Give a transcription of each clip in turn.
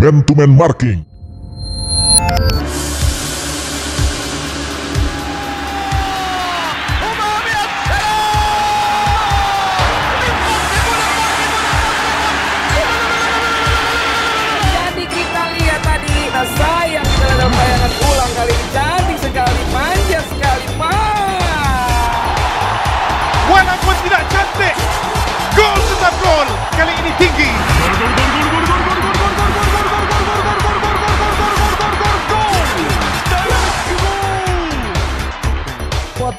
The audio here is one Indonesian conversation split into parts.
man-to-man marking.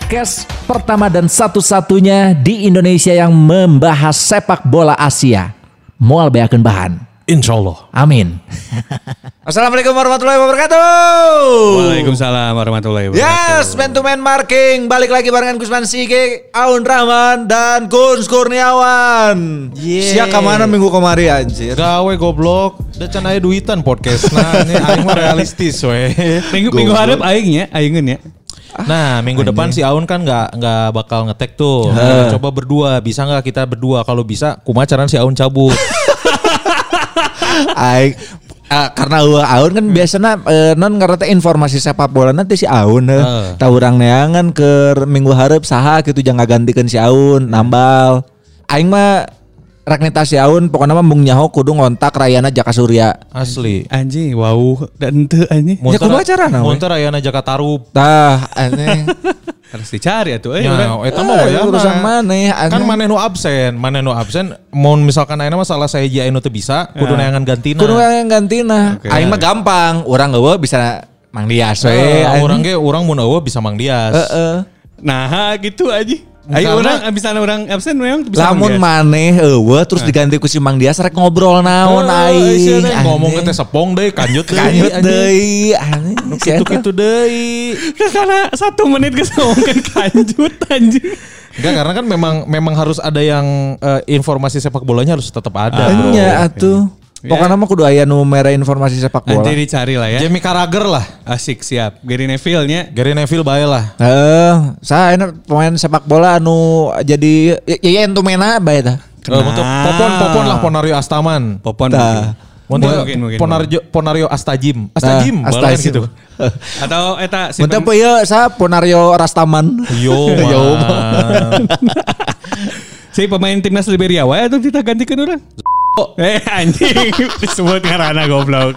Podcast pertama dan satu-satunya di Indonesia yang membahas sepak bola Asia. Mual beakeun bahan. Insya Allah. Amin. Assalamualaikum warahmatullahi wabarakatuh. Waalaikumsalam warahmatullahi wabarakatuh. Yes, man to man marking. Balik lagi barengan Gusman Sige, Aun Rahman, dan Gun Kurniawan. Yeah. Siap ke mana minggu kemarin anjir? Gawe goblok. Udah aya duitan podcast. Nah, ini aing mah realistis we. Minggu minggu harap aing ya, ya. Nah, minggu depan si Aun kan nggak nggak bakal ngetek tuh. Kita coba berdua, bisa nggak kita berdua? Kalau bisa, kumacaran si Aun cabut. Aing eh, karena uh, Aun kan biasanya eh, non ngerti informasi sepak bola nanti si Aun uh. Tahu orang neangan ke minggu harap saha gitu jangan gantikan si Aun nambal Aing mah raknita si Aun pokoknya mah mung nyaho kudu ngontak Rayana Jaka Surya Asli. Anjing, wow. Dan ente anjing. Ya, kumaha carana, we? Monter ayana Jakarta Tarup. tah aneh Harus dicari atuh. Eh, Ya, urang. eta mah wayana. urusan maneh, aneh. Kan mana nu absen, mana nu absen. Mau misalkan ayeuna masalah saya ji anu teu bisa, kudu neangan gantina. kudu yang gantina. Aing mah gampang orang eueuh bisa Mang Dias we Eh, anjing. orang ge orang mun eueuh bisa Mang Dias. Heeh. Nah, gitu aja. Ayo orang abis orang absen memang bisa Lamun maneh eueuh terus diganti ku si Mang Dias rek ngobrol naon Eh, aing. teh ngomong ke teh sepong deui, kanjut deui. Anjing. deui eta. Gitu-gitu deui. Karena satu menit ke ngomongin kanjut anjing. Enggak karena kan memang memang harus ada yang eh, informasi sepak bolanya harus tetap ada. bro. Enya Pokoknya mah kudu aya nu mere informasi sepak bola. Nanti dicari lah ya. Jamie Carragher lah. Asik siap. Gary Neville nya. Gary Neville bae lah. Heeh, saya enak pemain sepak bola anu jadi ya ya entu mena bae tah. Eh, untuk Popon Popon lah Ponario Astaman. Popon Tah. mungkin. Mungkin, mungkin, Ponario Ponario Astajim. Astajim, Nah, kan Astajim. gitu. Atau eta si Mun pem- teu ieu sa Ponario Rastaman. Yo, Yo, si pemain timnas Liberia wae atuh kita gantikan orang. Eh anjing disebut karena goblok.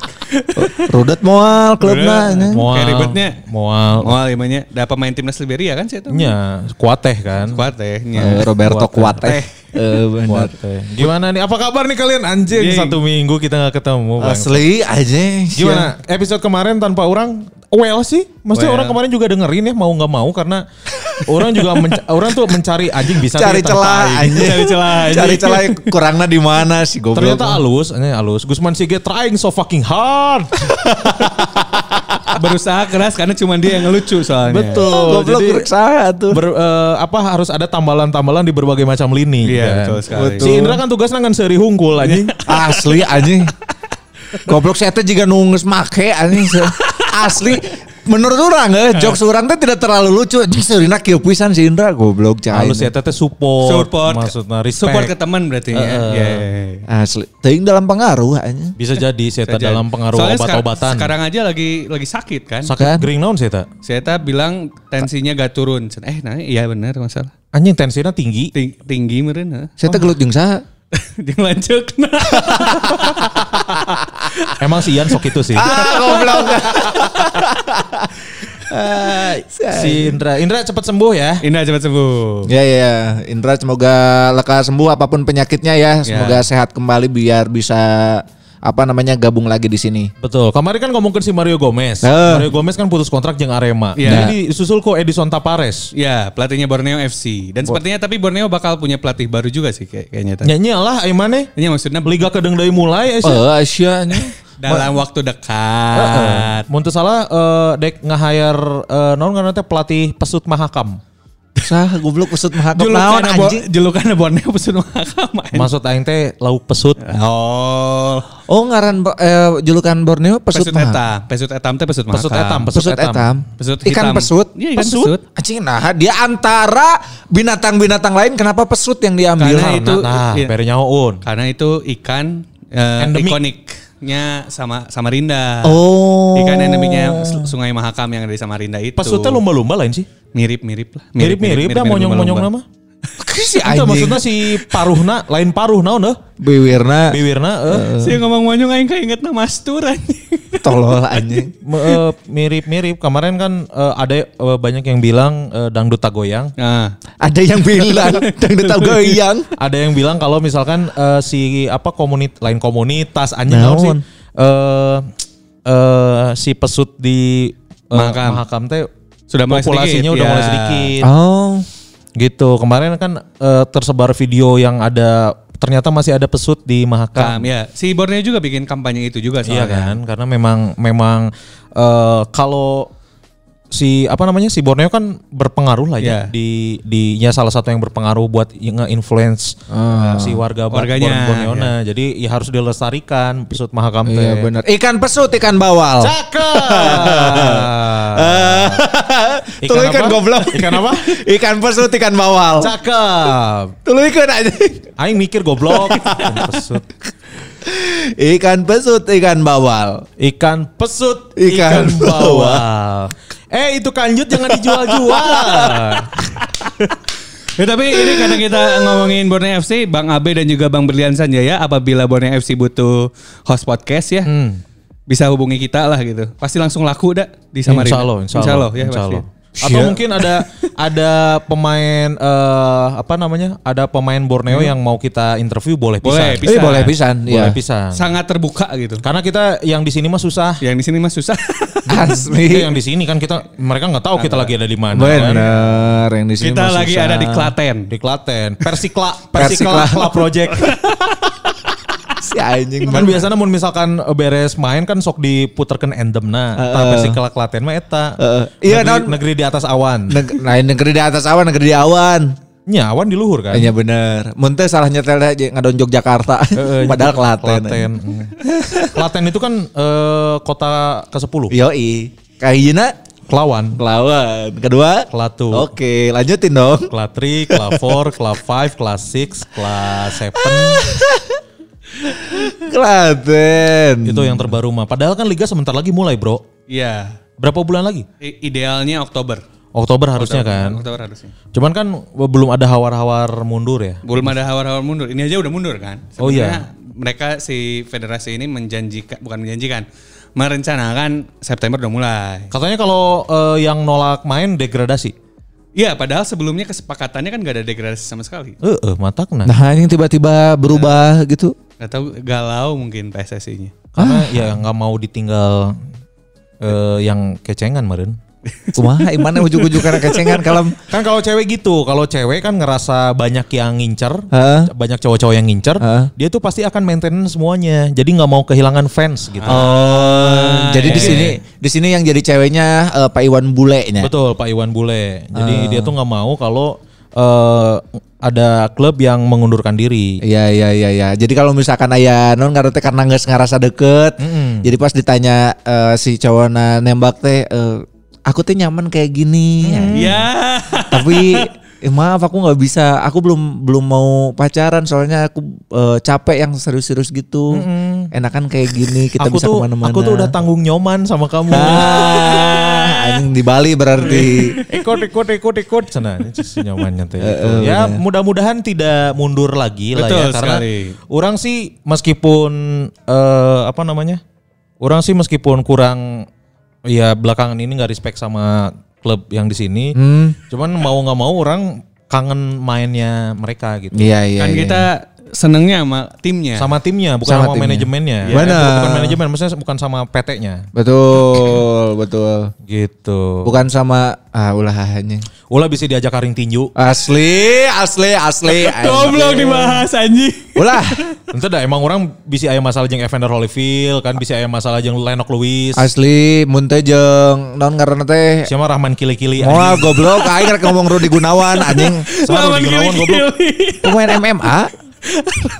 Rudet moal klubna nya. Moal. Kayak ribetnya. Moal. Oh, gimana? Da pemain timnas Liberia kan sih itu. Nya, kuat teh kan. Kuat teh. Eh, nya. Roberto Kuate. Eh. Eh benar. Kuat teh. Gimana nih? Apa kabar nih kalian? Anjing, Jing. satu minggu kita nggak ketemu. Bang. Asli aja. Gimana? Episode kemarin tanpa orang well sih. Maksudnya Well. orang kemarin juga dengerin ya mau nggak mau karena orang juga orang tuh mencari anjing bisa Cari celah anjing. Cari celah, anjing. Cari celah kurangnya di mana sih goblok. Ternyata halus, ini halus. Gusman Sige trying so fucking hard. Berusaha keras karena cuma dia yang lucu soalnya. Betul. goblok Jadi berusaha tuh. ber- eh, apa harus ada tambalan-tambalan di berbagai macam lini. Iya, kan. betul sekali. Si Indra kan tugasnya ngan seri hungkul anjing. Asli anjing. Goblok saya teh juga nunges make anjing. Asli menurut orang eh jokes orang teh tidak terlalu lucu. Anjing seurina kieu pisan si Indra goblok cai. Halus ya teteh support. Support. Maksudnya respect. Support ke teman berarti ya. Eh, eh. Iya, iya, iya. Asli. Teuing dalam pengaruh anjing. Bisa jadi saya Bisa dalam pengaruh obat-obatan. Sekarang aja lagi lagi sakit kan. Sakit Kan? gering naon saya Saya bilang tensinya gak turun. Eh, nah iya benar masalah. Anjing tensinya tinggi. Ting- tinggi meureun heuh. Saya teh gelut jeung saha? Jeung lanceuk. Emang si Ian sok itu sih. Ah goblok. si Indra, Indra cepat sembuh ya. Indah cepat sembuh. Ya ya, ya. Indra semoga lekas sembuh apa pun penyakitnya ya. Semoga sehat kembali biar bisa apa namanya gabung lagi di sini. Betul. Kemarin kan ngomongin si Mario Gomez. Eh. Mario Gomez kan putus kontrak jeung Arema. Iya. Jadi disusul kok Edison Tapares. Ya, pelatihnya Borneo FC. Dan sepertinya tapi Borneo bakal punya pelatih baru juga sih kayak kayaknya. tadi. Nyanyi lah ayo maneh. Ini maksudnya Liga kedeng dari mulai eh, sih. Oh, Asia nih. dalam waktu dekat. Mun teu salah eh, dek nge-hire eh, naon ngaranna teh pelatih pesut mahakam. Sah goblok pesut mahakam naon anjing. julukan Borneo pesun mahakam. Maksud aing teh lauk pesut. Oh, Oh ngaran eh, julukan Borneo pesut, pesut etam, pesut etam teh pesut mahakam. Pesut etam, Pesut etam. Pesut Ikan hitam. pesut. Iya, ikan pesut. Anjing nah dia antara binatang-binatang lain kenapa pesut yang diambil? Karena itu- Nah, iya. bere nyahoun. Karena itu ikan eh, Endemik. ikonik. pesutnya sama Samarinda. Oh. Ikan endemiknya Sungai Mahakam yang ada di Samarinda itu. Pesutnya lumba-lumba lain sih. Mirip-mirip lah. Mirip-mirip dah monyong-monyong nama. si Itu anjing. maksudnya si paruhna lain paruh naon deh. Bewirna Bibirna eh. Si ngomong monyong aing kainget nama Mastur anjing. tolol anjing. Eh, mirip-mirip. Kemarin kan eh, ada eh, banyak yang bilang eh, dangdut tagoyang. Nah, Ada yang bilang dangdut tahu goyang. Ada yang bilang kalau misalkan eh, si apa komunit lain komunitas anjing Naon? naon sih? Eh eh, si pesut di eh, Mahakam. Mahakam teh Sudah mulai populasinya sedikit, udah ya. mulai sedikit. Oh. Gitu. Kemarin kan eh, tersebar video yang ada ternyata masih ada pesut di Mahakam. Kam, ya. Si Borneo juga bikin kampanye itu juga Iya soalnya. kan, karena memang memang eh, kalau si apa namanya si Borneo kan berpengaruh lah ya Iya. di di ya salah satu yang berpengaruh buat nge-influence eh, si warga Warganya, Bor- Borneona. Jadi ya harus dilestarikan pesut Mahakam Iya benar. Ikan pesut, ikan bawal. Cakep. Tulu ikan apa? goblok. Ikan apa? ikan pesut, ikan bawal. Cakep. Tulu ikan aja. Aing mikir goblok. Ikan pesut. Ikan pesut, ikan bawal. Ikan pesut, Ikan ikan, bawal. Eh itu kanjut jangan dijual-jual. Ya, tapi ini karena kita ngomongin Borneo FC, Bang Abe dan juga Bang Berlian Sanjaya, apabila Borneo FC butuh host podcast ya, Hmm. bisa hubungi kita lah gitu. Pasti langsung laku dah di Samarinda. Insya Allah, insya Allah, ya insya pasti. Atau mungkin ada ada pemain eh, apa namanya? Ada pemain Borneo yang mau kita interview boleh Boleh, pisan. bisa. Eh, boleh pisan, Boleh ya. pisan. Sangat terbuka gitu. Karena kita yang di sini mah susah. Yang di sini mah susah. Asli. Yang di sini kan kita mereka nggak tahu kita lagi ada di mana. kan. Bener, yang di sini kita mah lagi susah. ada di Klaten. Di Klaten, Persikla, Persikla. Persikla Club Project. si anjing. kan biasanya mun misalkan beres main kan sok diputerkan endemna. Uh, Persikla Klaten mah eta. Heeh. Iya, negeri, negeri di atas awan. Neg- lain negeri di atas awan, negeri di awan. Nya awan di luhur kan. Iya bener. Muntah salah nyetel aja ngadon Yogyakarta. Eh, eh, Padahal Klaten. Klaten. Mm. Klaten itu kan eh, kota ke-10. Yoi. Kayaknya Kelawan, lawan. Kedua. Kelatu, Oke, lanjutin dong. Kelas 3, Kelas 4, Kelas 5, Kelas 6, Kelas 7. Klaten. itu yang terbaru mah. Padahal kan liga sebentar lagi mulai, Bro. Iya. Berapa bulan lagi? I- Idealnya Oktober. Oktober harusnya kan. Oktober harusnya. Cuman kan belum ada hawar-hawar mundur ya. Belum ada hawar-hawar mundur. Ini aja udah mundur kan. Oh, iya. Sebenarnya Mereka si federasi ini menjanjikan, bukan menjanjikan, merencanakan September udah mulai. Katanya kalau eh, yang nolak main degradasi. Iya, padahal sebelumnya kesepakatannya kan gak ada degradasi sama sekali. Eh, eh, matak nah. Nah, ini tiba-tiba berubah gitu. Gak tahu galau mungkin PSSI-nya. Karena ya nggak mau ditinggal eh, yang kecengan meren. Kumaha imana ujug-ujug karena kecengan kalem. Kan kalau cewek gitu, kalau cewek kan ngerasa banyak yang ngincer, banyak cowok-cowok yang ngincer, dia tuh pasti akan maintain semuanya. Jadi nggak mau kehilangan fans gitu. Oh, jadi di sini di sini yang jadi ceweknya eh, Pak Iwan Bule-nya. Betul, Pak Iwan Bule. Jadi dia tuh nggak mau kalau eh, ada klub yang mengundurkan diri. Iya iya iya iya. Jadi kalau misalkan aya non ngarete karena geus ngerasa deket. Jadi pas ditanya eh, si cowokna nembak teh eh, aku teh nyaman kayak gini. Iya. Tapi eh, maaf aku nggak bisa. Aku belum belum mau pacaran soalnya aku eh, capek yang serius-serius gitu. Enakan kayak gini kita aku bisa tuh ke mana-mana. aku tuh udah tanggung nyoman sama kamu. Ah, anjing di Bali berarti. ikut ikut ikut ikut sana nyomannya teh itu. ya mudah-mudahan tidak mundur lagi lah ya Betul karena sekali. orang sih meskipun eh, apa namanya orang sih meskipun kurang ya belakangan ini nggak respect sama klub yang di sini Hmm. cuman mau nggak mau orang kangen mainnya mereka gitu Iya iya. kan iya. kita senengnya sama timnya. sama timnya bukan Sama sama, timnya. manajemennya Iya. Benar. bukan manajemen maksudnya bukan sama PT-nya Betul betul. gitu Bukan sama ah ulah hanya. ulah bisa diajak karing tinju Asli, asli, asli. Goblok dibahas anjing. Ulah. Ente dah emang orang bisa aya masalah jeung Evander Holyfield kan bisa aya masalah jeung Lennox Lewis. Asli, mun teh jeung naon ngaranna teh? Siapa Rahman Kili-Kili Moal goblok, aing rek ngomong Rudi Gunawan anjing. Sama Rudi Gunawan goblok. Pemain MMA.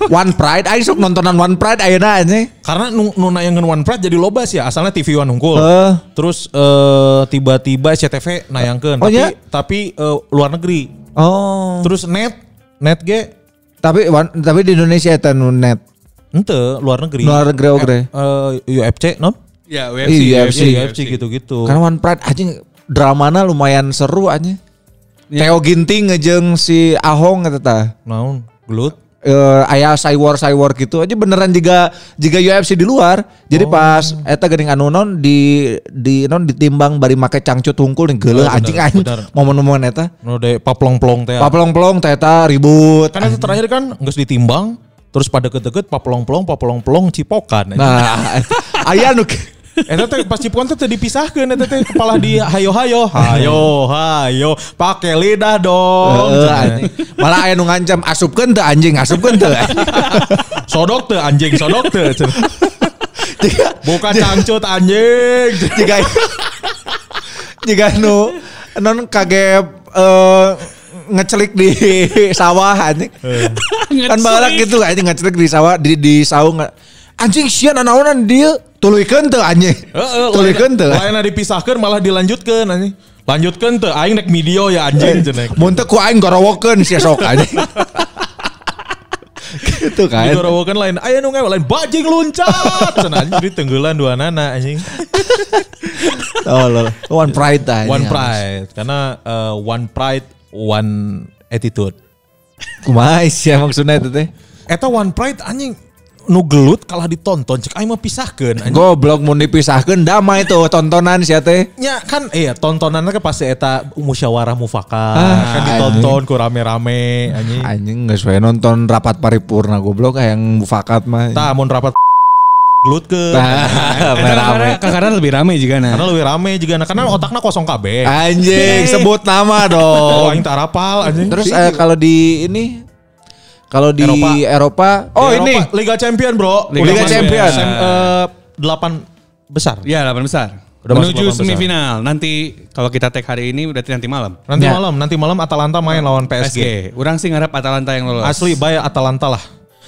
One Pride, aing sok nontonan One Pride ayeuna anjing. Karena nu, nu nayangan One Pride jadi loba sih ya. Asalnya TV One unggul. Heeh. Terus eh, tiba-tiba SCTV nayangkeun Oh, tapi iya? tapi eh, luar negeri. Oh. Terus net net ge Tapi one, tapi di Indonesia eta nu net. ente luar negeri. Luar negeri oke. Eh, UFC non? Ya Iya, UFC. UFC. Iya, UFC gitu-gitu. Karena One Pride anjing dramana lumayan seru aja. Ya. Theo Ginting ngejeng si Ahong eta tah. Naon? Gelut? Eh aya cywar cywar gitu aja beneran jika jika UFC di luar. Jadi pas eta geuning anu non di di non ditimbang bari make cangcut hungkul nih geuleuh Oh, bener, anjing aing bener. momen-momen eta. No de paplong-plong teh. Paplong-plong teh eta ribut. Kan itu terakhir kan geus ditimbang terus pada deket-deket paplong-plong paplong-plong cipokan. Nah, aya nu Eta teh pas cipokan teh dipisahkeun eta teh kepala di hayo-hayo. Hayo, hayo, pakai lidah dong. Malah aya nu ngancam asupkeun teu anjing, asupkeun teu. Sodok teu anjing, sodok teu. Bukan cangcut anjing. jika jika nu non kage eh, ngecelik di sawah anjing. kan balak gitu anjing ngecelik di sawah di di saung anjing sia nanaonan dia tuluykeun teu anjing. Heeh, Tuluykeun teu. lain dipisahkeun malah dilanjutkeun anjing. Lanjutkeun teu aing nek video ya anjing cenah. Mun teu ku aing gorowokeun sia sok anjing. gitu kan. Digorowokeun lain aya nu ngewe lain bajing luncat cenah anjing jadi tenggelan dua nana anjing. Oh, lol. One pride tah. One pride karena eh, one pride one attitude. Kumaha sih maksudnya itu teh? Eta one pride anjing nu gelut kalah ditonton cek aing mah pisahkeun anjing. Goblok mun dipisahkeun damai tuh tontonan sia teh. nya kan iya tontonannya kan pasti eta musyawarah mufakat Ah, kan ditonton ku rame-rame anjing. Anjing geus we nonton rapat paripurna goblok kayak yang mufakat mah. Tah mun rapat gelut ke Nah, Karena karena lebih rame juga nah. karena lebih rame juga nah, karena otaknya kosong kabeh. Anjing sebut nama Oh, dong. aing tak rapal anjing. Terus eh, kalau di ini kalau di Eropa, Di oh Eropa, ini Liga Champion, Bro. Liga Udah masuk Champion. sem- eh, delapan besar. Ya, delapan besar. Udah masuk Menuju delapan besar. semifinal. Nanti kalau kita tag hari ini berarti nanti malam. Nanti Ya. malam, nanti malam Atalanta main lawan PSG. PSG. Orang sih ngarep Atalanta yang lolos. Asli bayar Atalanta lah.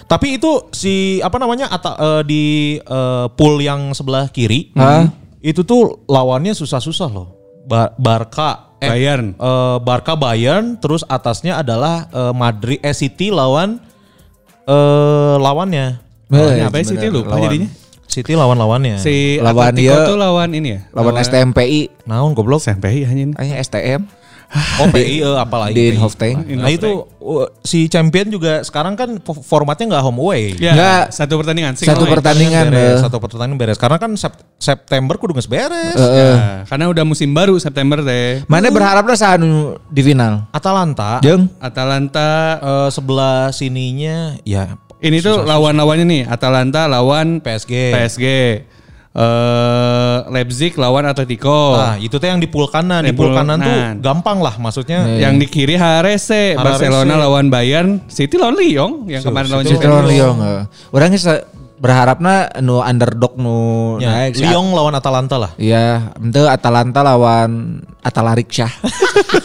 Tapi itu si apa namanya Ata- eh, di eh, pool yang sebelah kiri Hah? itu tuh lawannya susah-susah loh. Ba- Barca, eh, Bayern. eh, Barca Bayern, terus atasnya adalah eh, Madrid, eh City lawan eh lawannya. Lawannya apa ya Bener, lupa lawan- jadinya. City lawan lawannya. Si Lawan Atletico dia- tuh lawan ini ya. lawan STMPI, Naon goblok? SMP hanya Kayaknya STM Oh PI eh, apalagi di PI. Hofstein. Nah itu uh, si champion juga sekarang kan fo- formatnya nggak home away. Ya, Nggak. satu pertandingan. single Satu pertandingan beres, eh. satu pertandingan beres. Karena kan Sep- September kudu geus beres. Ya, karena udah musim baru September teh. Mana berharapnya saat di final? Atalanta Jeng Atalanta eh, sebelah sininya ya ini tuh lawan-lawannya nih Atalanta lawan PSG. PSG. Eh Leipzig lawan Atletico. Nah, itu tuh yang di pool kanan. Di Di pool kanan tuh kanan. gampang lah maksudnya. Yang di kiri HRC, Barcelona lawan Bayern, City lawan Lyon yang So, kemarin lawan City lawan Lyon. Orangnya berharapnya nu underdog nu Ya, naik si Lyon lawan Atalanta lah. Iya, ente Atalanta lawan Atalariksha.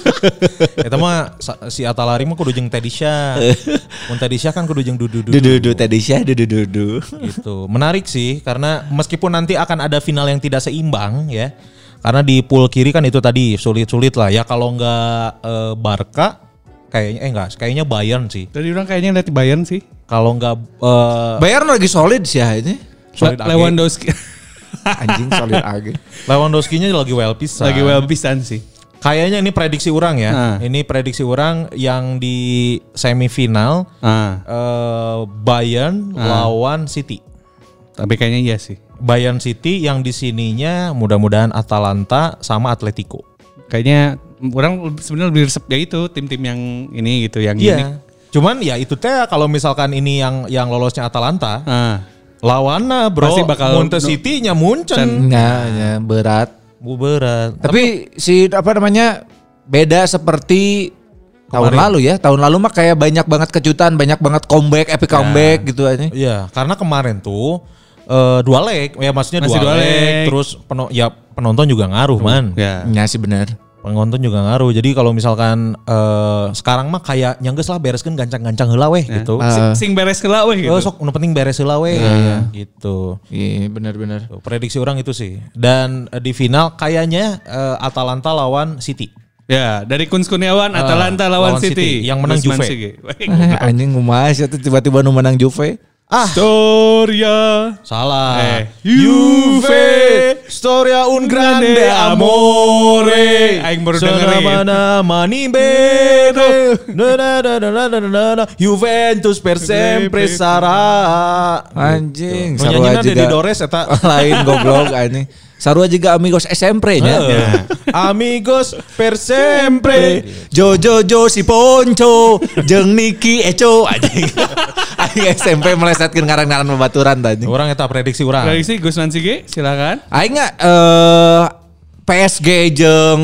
Eta mah si Atalari mah kudu jeung Teddy Syah. Mun Teddy Syah kan kudu jeung Dudu Dudu. Dudu tadi sih, dudu dudu. gitu. Menarik sih karena meskipun nanti akan ada final yang tidak seimbang ya. Karena di pool kiri kan itu tadi sulit-sulit lah ya kalau nggak eh, Barca kayaknya eh enggak, kayaknya Bayern sih. Tadi orang kayaknya lihat Bayern sih. Kalau nggak eh, Bayern lagi solid sih ya ini. Solid Le-. Lewandowski Anjing solid lagi. Lewandowski-nya lagi well pisan. lagi well pisan sih. Kayaknya ini prediksi orang ya. Nah. Ini prediksi orang yang di semifinal Ah, eh, Bayern lawan City. tapi kayaknya iya sih. Bayern City yang di sininya mudah-mudahan Atalanta sama Atletico. Kayaknya orang sebenarnya lebih resep ya itu tim-tim yang ini gitu yang ini. Cuman ya itu teh kalau misalkan ini yang yang lolosnya Atalanta, Ah, lawannya bro, Pasti bakal- Monte City-nya muncen. Ya, ya berat. Bu berat. Tapi si apa namanya beda seperti tahun Kemarin. lalu ya. Tahun lalu mah kayak banyak banget kejutan, banyak banget comeback, epic comeback gitu aja. Iya, karena kemarin tuh eh, dua leg, ya maksudnya Masih dua, dua leg, leg. terus peno- ya penonton juga ngaruh man. ya. Ya sih benar. Penonton juga ngaruh. Jadi kalau misalkan eh, sekarang mah kayak nyangges lah bereskan gancang-gancang heula weh gitu. Ah. Sing beres ke weh gitu. Oh, sok nu penting beres heula weh gitu. Iya benar-benar. Prediksi orang itu sih. Dan eh, di final kayaknya eh, Atalanta lawan City. Ya, dari Kun Kurniawan Atalanta Ah, lawan, lawan City. City. Yang menang Juve. Anjing ngumas tuh tiba-tiba nu menang Juve. Ah, Storia. salah. Eh, Juve, Storia un grande amore. Aing baru dengerin. Mana mani na. Juventus per sempre sarà. Anjing, Nu sarua juga. Dedi Dores eta. Lain goblok anjing. Sarua juga amigos SMP nya. Amigos per sempre. Jojo Jo si Ponco jeung Niki Eco anjing. Aing SMP melesetkeun ngaran-ngaran babaturan tadi. Orang eta prediksi orang. Prediksi Gus Mansige, silakan. Aing nggak eh PSG jeung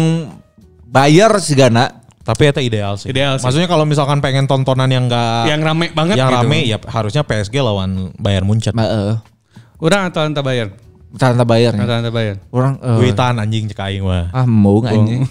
Bayer sigana Tapi eta ideal sih. Ideal sih. Maksudnya kalau misalkan pengen tontonan yang enggak Yang rame banget yang gitu. rame ya harusnya PSG lawan Bayern Munchen. Heeh. Orang atau anta bayar? Tanta Bayer. Atau anta bayar? Orang eh, Duitan anjing cek aing mah. ah mau anjing.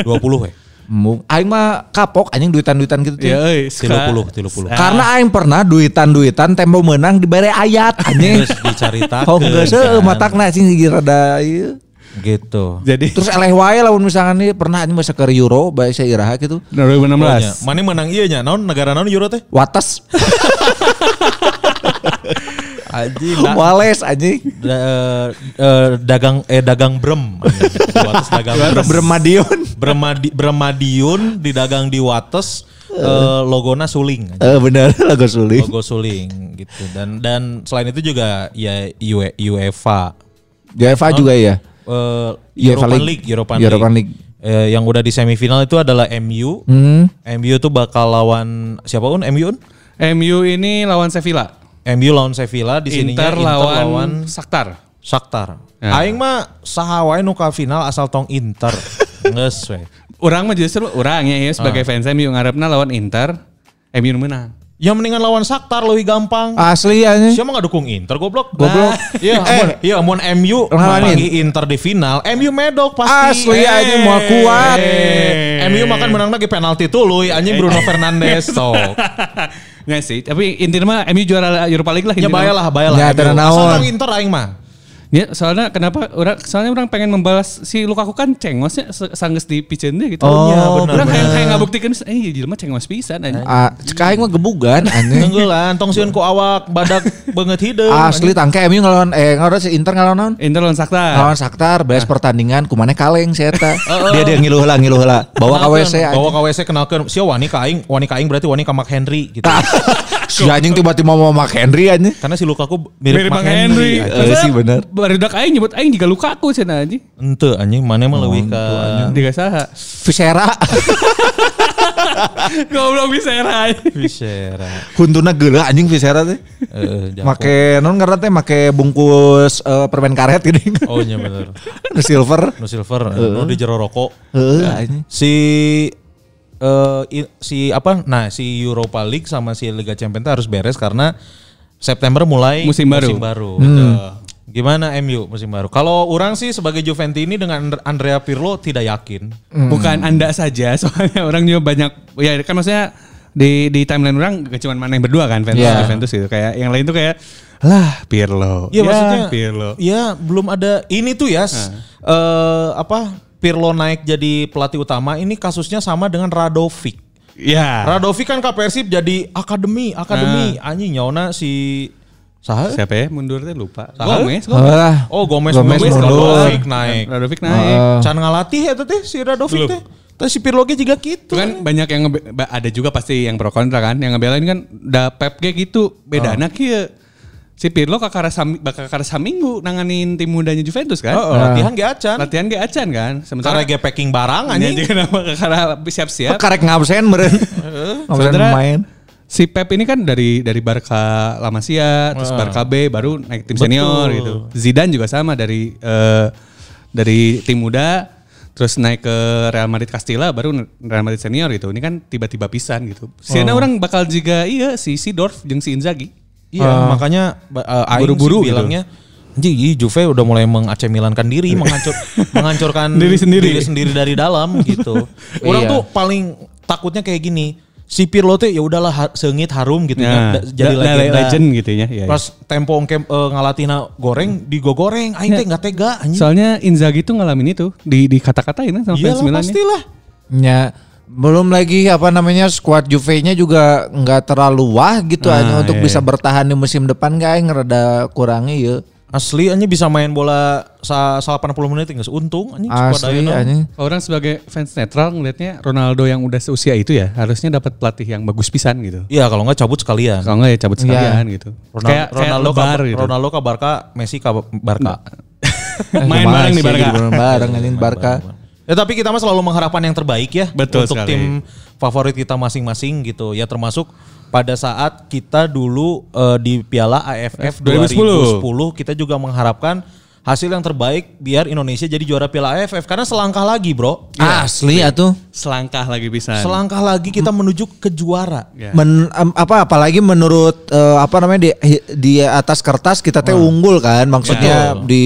20 we. Mau aing mah kapok anjing duitan-duitan gitu tuh. Ya. 30, 30. Karena aing pernah duitan-duitan tempo menang dibere ayat anjing. Terus dicaritakeun. Oh enggak sih kan. matakna sih rada ieu. Gitu. Jadi Terus eleh wae lamun misalkan nih pernah anjing masa ke Euro bahasa Iraha gitu. 2016. Pokoknya, Mana menang iya nya? Naon negara naon Euro teh? Wates. Anjing. Wales anjing. dagang eh dagang brem. Wates dagang brem. Bermadion. Bremadi, Bremadiun didagang di Wates eh, logona suling. anjing. Eh bener lagu sulit. Logo suling gitu. Dan dan selain itu juga ya UE UEFA UEFA juga ya. eh UEFA European League. League, European, European League. Eh, yang udah di semifinal itu adalah MU. Hmm. MU tuh bakal lawan siapa un? MU un? MU ini lawan Sevilla. MU lawan Sevilla di sininya Inter, lawan, Shakhtar. Shakhtar. Ya. Aing mah saha wae nu ka final asal tong Inter. Geus we. Orang mah justru orang ya, ya sebagai Ah. fans MU ngarepna lawan Inter, MU menang. Ya mendingan lawan Shakhtar lebih gampang. Asli anjing. Siapa nggak dukung Inter goblok? Goblok. Iya, eh, iya mun MU Lawan memangi Inter di final, MU medok pasti. Asli, anjing, moal kuat. Eh, MU makan menang lagi penalti tuluy anjing Bruno Fernandes sok. Nggak sih, tapi intinya mah MU juara Europa League lah. Ya bayalah, bayalah. Ya, Asal naon. tong Inter aing mah. Ya, soalnya kenapa orang soalnya orang pengen membalas si Lukaku kan cengosnya sanggeus di piceunnya gitu. Oh, Iya, benar, Orang kayak benar. kayak ngabuktikeun eh jelema cengos pisan anjing. Ah, cek aing mah gebugan anjing. Tenggelan, tong sieun ku awak badak banget hideung. Asli tangke MU ngelawan eh ngelawan si Inter ngelawan naon? Inter lawan Shakhtar. Ngelawan Shakhtar beres pertandingan kumane kaleng si eta. Oh, Dia dia ngiluh heula ngiluh heula. Bawa ka WC Bawa ka WC kenalkeun. Sia wani ka aing, wani ka aing berarti wani ka Mark Henry gitu. Si anjing tiba-tiba mau Mark Henry anjing. Karena si Lukaku mirip, Mirip Mark Bang Henry. Henry. Eh, sih bener. Barudak aing nyebut aing juga Lukaku cenah anjing. Ente anjing mana mah leuwih ka Diga saha. Visera. Goblok bisa era. Visera. Huntuna geuleuh anjing Visera teh. Heeh, jago. Make non karena teh make bungkus eh, permen karet gini. Oh iya bener. Nu silver. No silver, no di jero rokok. Heeh anjing. Si eh i- si apa? Nah, si Europa League sama si Liga Champions harus beres karena September mulai Musim baru. Musim baru. Betul. Gimana MU musim baru? Kalau orang sih sebagai Juventini dengan And- Andrea Pirlo tidak yakin. Bukan Anda saja, soalnya orang juga banyak ya kan maksudnya di di timeline orang gak cuma mana yang berdua kan fans Iya. Juventus gitu kayak yang lain tuh kayak lah Pirlo. Iya Ya, maksudnya Pirlo. Ya belum ada ini tuh ya eh, apa Pirlo naik jadi pelatih utama ini kasusnya sama dengan Radovic. Ya. Radovic kan ke Persib jadi akademi, akademi anjing nyaona si saha? Siapa ya mundur teh lupa. Saha? Gomez, Gomez. Alah. Oh Gomez, Gomez Gomez, mundur. Radovic naik. Radovic naik. Can ngalatih ya teh si Radovic teh. Tapi si Pirlo juga gitu. Itu kan banyak yang ada juga pasti yang pro kontra kan. Yang ngebelain kan da Pep ge gitu. Beda anak ya. Si Pirlo kakara bakal kakara saminggu nanganin tim mudanya Juventus kan. Heeh, latihan ge acan. Latihan ge acan kan. Sementara ge packing barang Ini anjing. juga nama kakara siap-siap. Karek ngabsen meureun. Ngabsen main. Si Pep ini kan dari dari Barca La Masia, terus Barca B baru naik tim senior gitu. Zidane juga sama dari eh, dari tim muda terus naik ke Real Madrid Castilla baru Real Madrid senior gitu. Ini kan tiba-tiba pisan gitu. Siana orang bakal juga iya si Sidorf jeung si Inzaghi. Iya, makanya ba- eh, aing Buru-buru sih gitu. bilangnya Anjing, Juve udah mulai mengac Milankan diri, menghancur, menghancurkan Diri sendiri. diri sendiri dari dalam gitu. Orang Iya. tuh paling takutnya kayak gini. Si Pirlo tuh ya udahlah ha- seungit harum gitu Nah, ya, da- jadi da- da- legenda. legend gitu ya. Iya, iya. Pas tempo ongke eh, ngalatina goreng, digogoreng, aing teh nggak tega anjing. Soalnya Inzaghi tuh ngalamin itu di di kata-katain kan sama fans Iyalah Milan. pastilah. Nya Belum lagi apa namanya squad Juve-nya juga nggak terlalu wah gitu Ah, hanya untuk iya, bisa bertahan di musim depan guys ngerada kurangnya ya. Asli anjing bisa main bola sa 80 menit nggak untung anjing Asli anjing. Orang sebagai fans netral ngelihatnya Ronaldo yang udah seusia itu ya harusnya dapat pelatih yang bagus pisan gitu. Iya kalau nggak cabut sekalian. Kalau nggak ya cabut sekalian gitu. Ronaldo, kayak kayak Ronaldo, lebar ke, gitu. Ronaldo ke Barca, Messi ke Barca. Main bareng di sih, Barca. gitu, Bareng bareng anjing Barca. Ya tapi kita mah selalu mengharapkan yang terbaik ya Betul untuk sekali. tim favorit kita masing-masing gitu. Ya termasuk pada saat kita dulu eh, di Piala AFF 2010. 2010 kita juga mengharapkan hasil yang terbaik biar Indonesia jadi juara Piala AFF karena selangkah lagi, Bro. Asli atuh. Selangkah lagi bisa. Selangkah lagi kita menuju ke juara. Ya. Men, em, apa apalagi menurut eh, apa namanya di di atas kertas kita teh unggul kan maksudnya Betul. di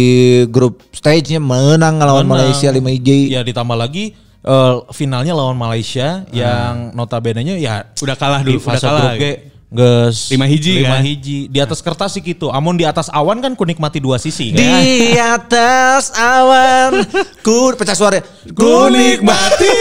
grup stage-nya menang Menang. Malaysia 5 hiji. Ya ditambah lagi eh, finalnya lawan Malaysia yang notabene-nya ya Udah kalah di dulu, udah fase kalah. grup G geus Lima hiji lima kan? hiji. Di atas kertas sih gitu. Amun di atas awan kan ku nikmati dua sisi kan? Di atas awan ku pecah suara. Ku nikmati.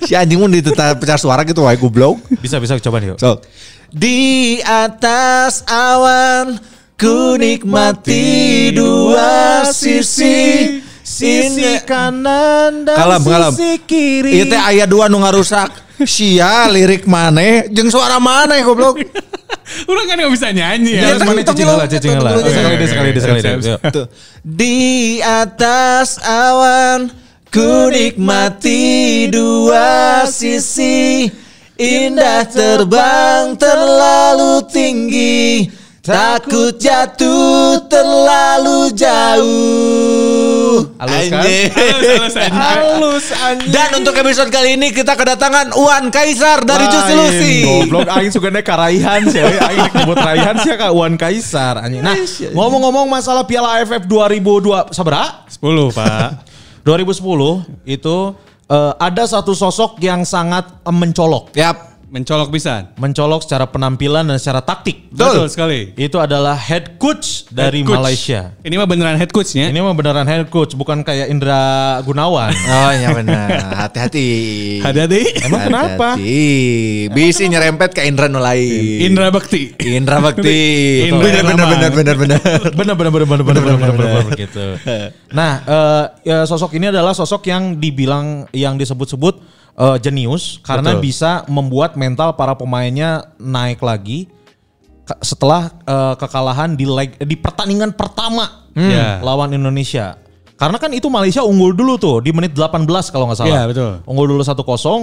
Si anjing mun itu pecah suara gitu wae goblok. Bisa bisa coba nih yuk. sok di atas awan ku nikmati dua sisi sisi kanan dan Kalem, kalem. sisi kiri Iya teh aya dua nu ngarusak Sia lirik maneh jeung suara maneh goblok. Orang kan nggak bisa nyanyi Ya, ya. Iya, mana tong- cicing lah, cicing lah. Sekali deh, sekali deh, sekali deh. Di atas awan ku nikmati dua sisi Indah terbang terlalu tinggi Takut jatuh terlalu jauh Halus kan? Halus, anjing. halus anjing Dan untuk episode kali ini kita kedatangan Uan Kaisar dari Juicy Lucy Goblok aing suka nek karaihan sih. Aing nyebut raihan sih ka Wan Kaisar anjing. Nah, ngomong-ngomong masalah Piala AFF 2002 sabra? 10 pak. 2010 itu eh, ada satu sosok yang sangat eh, mencolok. Yap Mencolok bisa. Mencolok secara penampilan dan secara taktik. Betul sekali. Itu adalah head coach dari Head coach. Malaysia. Ini mah beneran head coachnya. Ini mah beneran head coach, bukan kayak Indra Gunawan. Oh iya benar Hati-hati Hati-hati. Emang kenapa? Hati-hati. Bisi nyerempet ke Indra nu lain. Indra Bekti. Indra Bakti. Indra bener, bener, Herlambang. bener, bener, bener. bener bener bener bener bener bener bener bener gitu. Nah, eh, ya, sosok ini adalah sosok yang dibilang yang disebut-sebut eh, jenius karena Betul. bisa membuat mental para pemainnya naik lagi setelah eh, kekalahan di leg di pertandingan pertama Ya. lawan Indonesia. Karena kan itu Malaysia unggul dulu tuh di menit 18 kalau nggak salah. Iya, betul. Unggul dulu 1-0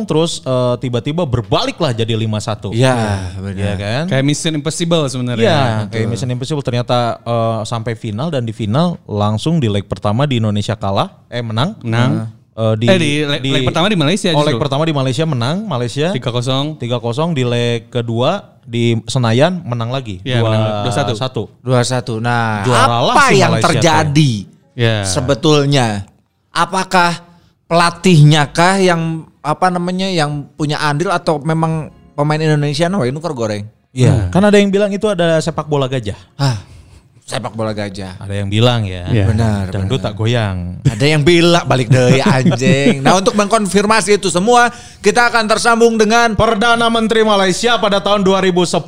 terus eh, tiba-tiba berbaliklah jadi 5-1. Iya, Iya benar. kan? Kayak Mission Impossible sebenarnya. Iya, kayak Mission Impossible ternyata eh, sampai final dan di final langsung di leg pertama di Indonesia kalah, eh menang. Menang. Eh, di, Eh, di leg- leg pertama di Malaysia Oh, leg justru. pertama di Malaysia menang, Malaysia 3-0. 3-0 di leg kedua di Senayan menang lagi. Iya, menang 2-1. 21. Nah, Juara lah apa si yang Malaysia terjadi Ya. sebetulnya? Apakah pelatihnya kah yang apa namanya yang punya andil atau memang pemain Indonesia nah ini goreng? Iya, kan ada yang bilang itu ada sepak bola gajah. Ah, sepak bola gajah. Ada yang bilang ya. Iya. Benar. Dangdut tak goyang. Ada yang bilang balik deh anjing. Nah untuk mengkonfirmasi itu semua kita akan tersambung dengan Perdana Menteri Malaysia pada tahun 2010.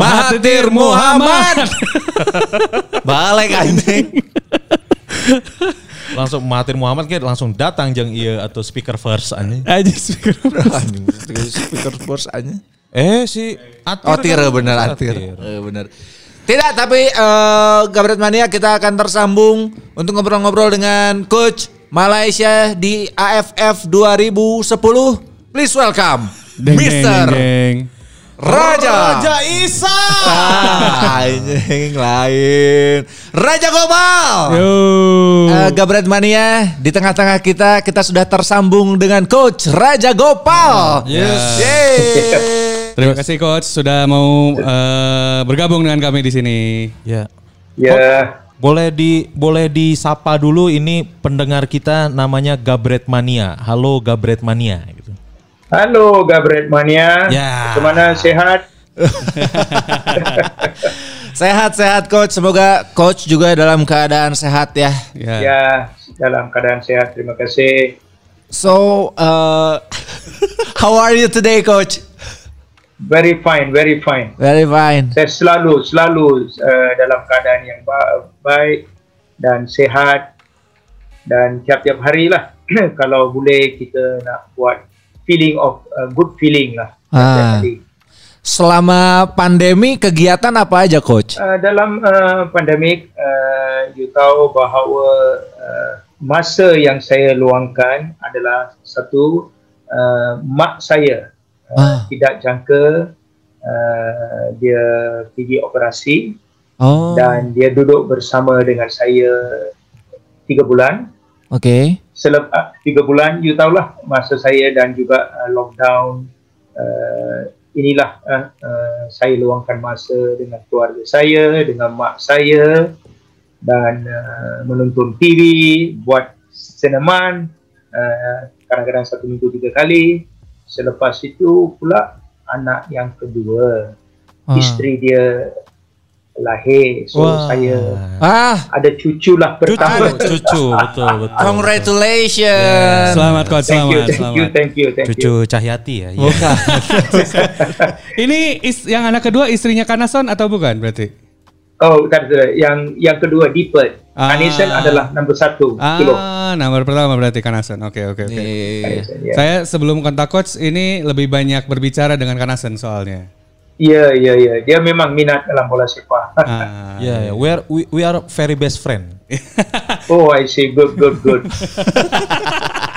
Mahathir Muhammad. balik anjing. langsung Mahathir Muhammad kayak langsung datang jeng iya atau speaker first anjing. Aja speaker. Anjing, speaker force aja. Eh si Atir. Oh tir kan? bener atir. Eh, bener. Tidak tapi eh Gabret Mania kita akan tersambung untuk ngobrol-ngobrol dengan coach Malaysia di AFF 2010. Please welcome Deng, Mr. deng, deng. Raja. Raja Isa. Ah, anjing lain. Raja Gopal. Yo. Eh, Gabret Mania di tengah-tengah kita kita sudah tersambung dengan coach Raja Gopal. Yes. Yeay. Terima kasih coach sudah mau eh, bergabung dengan kami di sini. Ya. Ya, Boleh di boleh disapa dulu ini pendengar kita namanya Gabret Mania. Halo Gabret Mania gitu. halo Gabret Mania. Ya. Bagaimana sehat? Sehat-sehat coach, semoga coach juga dalam keadaan sehat ya. Ya. Ya, dalam keadaan sehat. Terima kasih. So, uh, how are you today, coach? Very fine, very fine. Very fine. Saya selalu selalu uh, dalam keadaan yang ba- baik dan sehat dan tiap-tiap hari lah kalau boleh kita nak buat feeling of uh, good feeling lah. Ah. Selama pandemi kegiatan apa aja, coach? Uh, dalam uh, pandemik, uh, you tahu bahawa uh, masa yang saya luangkan adalah satu uh, mak saya Ah. tidak jangka uh, dia pergi operasi Oh, dan dia duduk bersama dengan saya tiga bulan. oke. Selepas tiga bulan, you tahulah masa saya dan juga uh, lockdown. Uh, inilah uh, uh, saya luangkan masa dengan keluarga saya, dengan mak saya dan uh, menonton TV, buat senaman. Uh, kadang-kadang satu minggu tiga kali. Selepas itu pula anak yang kedua, Ah. isteri dia lahir. So Wah. saya Ah, ada cucu lah Cucu, pertama. cucu, betul, betul. congratulations. Selamat coach, Thank you, selamat, thank you, selamat. thank you, thank Cucu you. Cahyati ya. Bukan. Ini is- yang anak kedua istrinya Kanason atau bukan berarti? Oh, kata yang yang kedua Deeper. Ah. Anison adalah nombor satu. Kilo. Ah, nomor pertama berarti Kanason. Oke, oke, oke. Iya. Anison, ya. Saya sebelum kontak coach ini lebih banyak berbicara dengan Kanason soalnya. Ya, ya, ya. Dia memang minat dalam bola sepak. Ah, Ya, ya. We are we, we are very best friend. oh, I see. Good, good, good.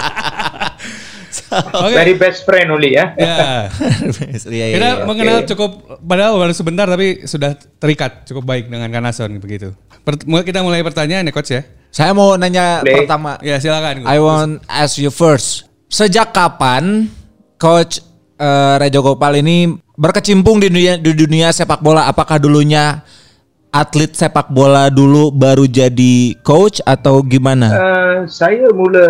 Oke. Very best friend only ya. Ya. Iya, iya, Kita iya. mengenal oke. cukup padahal baru sebentar tapi sudah terikat cukup baik dengan Kanason begitu. Per- mulai- kita mulai pertanyaan ya coach ya. Saya mau nanya Boleh. pertama. Ya silakan. I want ask you first. Sejak kapan coach eh, Rejo Gopal ini berkecimpung di dunia di dunia sepak bola? Apakah dulunya atlet sepak bola dulu baru jadi coach atau gimana? Uh, saya mula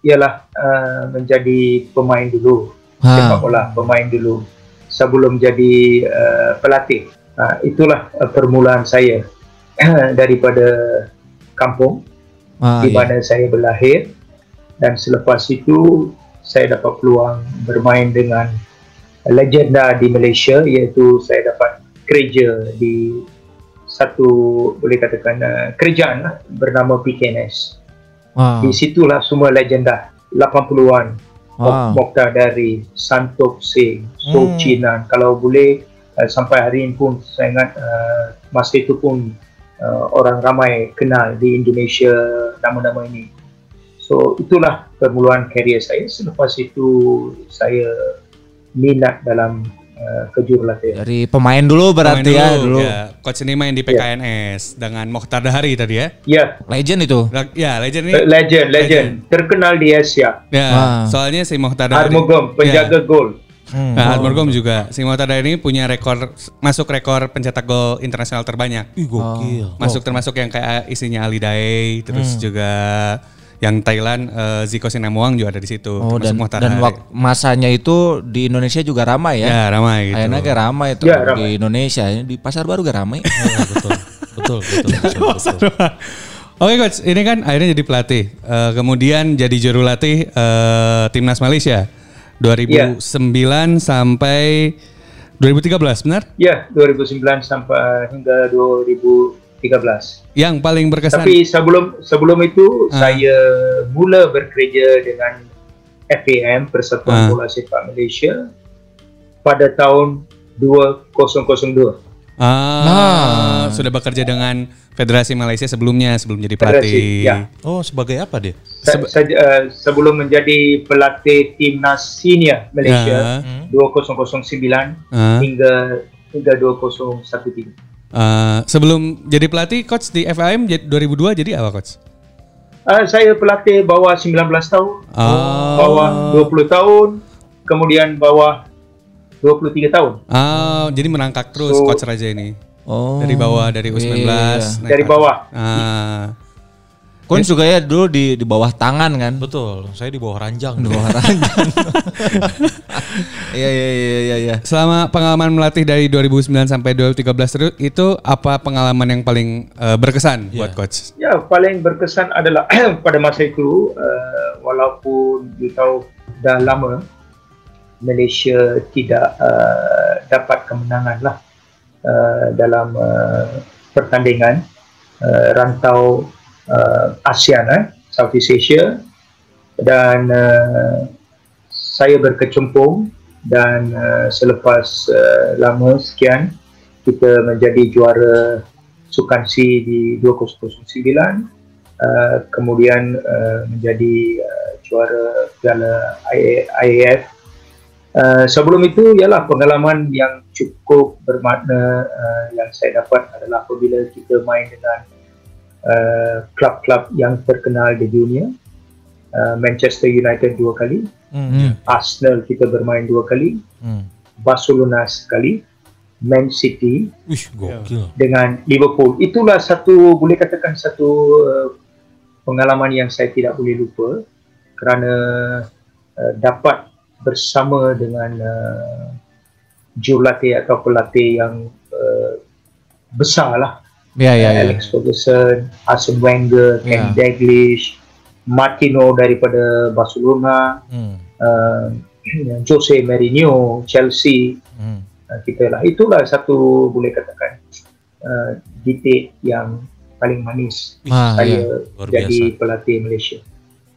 ialah uh, menjadi pemain dulu. Ha. Sepak bola, pemain dulu. Sebelum jadi uh, pelatih. Uh, itulah uh, permulaan saya daripada kampung. Ah, di iya. mana saya berlahir dan selepas itu saya dapat peluang bermain dengan legenda di Malaysia iaitu saya dapat kerja di satu boleh katakan uh, kerajaan lah, bernama PKNS. Wow. Di situlah semua legenda 80-an Wow. wow. Mokhtar dari Santok Singh, So Hmm. Chinan. Kalau boleh uh, sampai hari ini pun saya ingat uh, masa itu pun uh, orang ramai kenal di Indonesia nama-nama ini. So itulah permulaan karier saya. Selepas itu saya minat dalam uh, kejurulatihan. Dari pemain dulu berarti Main ya dulu. Ya, coach ini main di PKNS dengan Mokhtar Dahari tadi ya. Ya, Legend itu. Ya, legend ini. uh, legend, legend, terkenal di Asia. Ya, Wah. soalnya si Mokhtar Dahari. Armugom, penjaga gol. Hmm. Nah, Armugom juga. Si Dahari ini punya rekor masuk rekor pencetak gol internasional terbanyak. Ih, gokil. Masuk termasuk yang kayak isinya Ali Daei, terus juga yang Thailand eh, Ziko Sinamuang juga ada di situ. Oh dan dan wak- masanya itu di Indonesia juga ramai ya. Ya, ramai gitu. Akhirnya kayak ramai itu Ya, di ramai. Indonesia di pasar baru gak ramai. Iya, betul. Betul, betul, betul, betul. Oke coach, ini kan akhirnya jadi pelatih. Eh, kemudian jadi juru latih eh, timnas Malaysia 2009 sampai 2013, benar? Ya, 2009 sampai hingga 2013. Yang paling berkesan. Tapi sebelum sebelum itu Ah. saya mula bekerja dengan FAM Ah. Persatuan Bola Sepak Malaysia pada tahun 2002. ah, sudah bekerja dengan Federasi Malaysia sebelumnya sebelum jadi pelatih. Federasi, ya. Oh, sebagai apa dia? Se- se- uh, sebelum menjadi pelatih timnas senior Malaysia Ya. 2009 Ah. hingga hingga 2013. Eh, sebelum jadi pelatih coach di FAM j- 2002 jadi apa coach? Uh, saya pelatih bawah 19 tahun, Ah. bawah 20 tahun, kemudian bawah 23 tahun. Ah, jadi merangkak terus So- coach Raja ini. Oh. Dari bawah dari U19 Iya. naik Dari ke atas. bawah. Ah. Kun juga ya dulu di di bawah tangan kan. Betul, saya di bawah ranjang. Di bawah ranjang. Iya iya iya iya iya. Selama pengalaman melatih dari 2009 sampai 2013 terus itu apa pengalaman yang paling eh, berkesan buat coach? Ya, paling berkesan adalah pada masa itu uh, walaupun you tahu dah lama Malaysia tidak uh, dapat kemenangan lah uh, dalam uh, pertandingan uh, rantau uh, ASEAN, eh, Southeast Asia. Dan uh, saya berkecimpung dan uh, selepas uh, lama sekian kita menjadi juara Sukan C di 2009 uh, kemudian uh, menjadi uh, juara Piala IAF uh, sebelum itu ialah pengalaman yang cukup bermakna uh, yang saya dapat adalah apabila kita main dengan uh, klub-klub yang terkenal di dunia uh, Manchester United dua kali Hmm. Arsenal kita bermain dua kali Hmm. Barcelona sekali Man City gokil. dengan Liverpool. Itulah satu boleh katakan satu uh, pengalaman yang saya tidak boleh lupa kerana uh, dapat bersama dengan uh, jurulatih atau pelatih yang uh, besar lah. Iya iya iya. Alex Ferguson, Arsene Wenger, Ken Ya. Dalglish, Martino daripada Barcelona, Hmm. uh, Jose Mourinho, Chelsea, Hmm. uh, kita lah. Itulah satu boleh katakan uh, titik yang paling manis Ah, saya luar jadi biasa. pelatih Malaysia.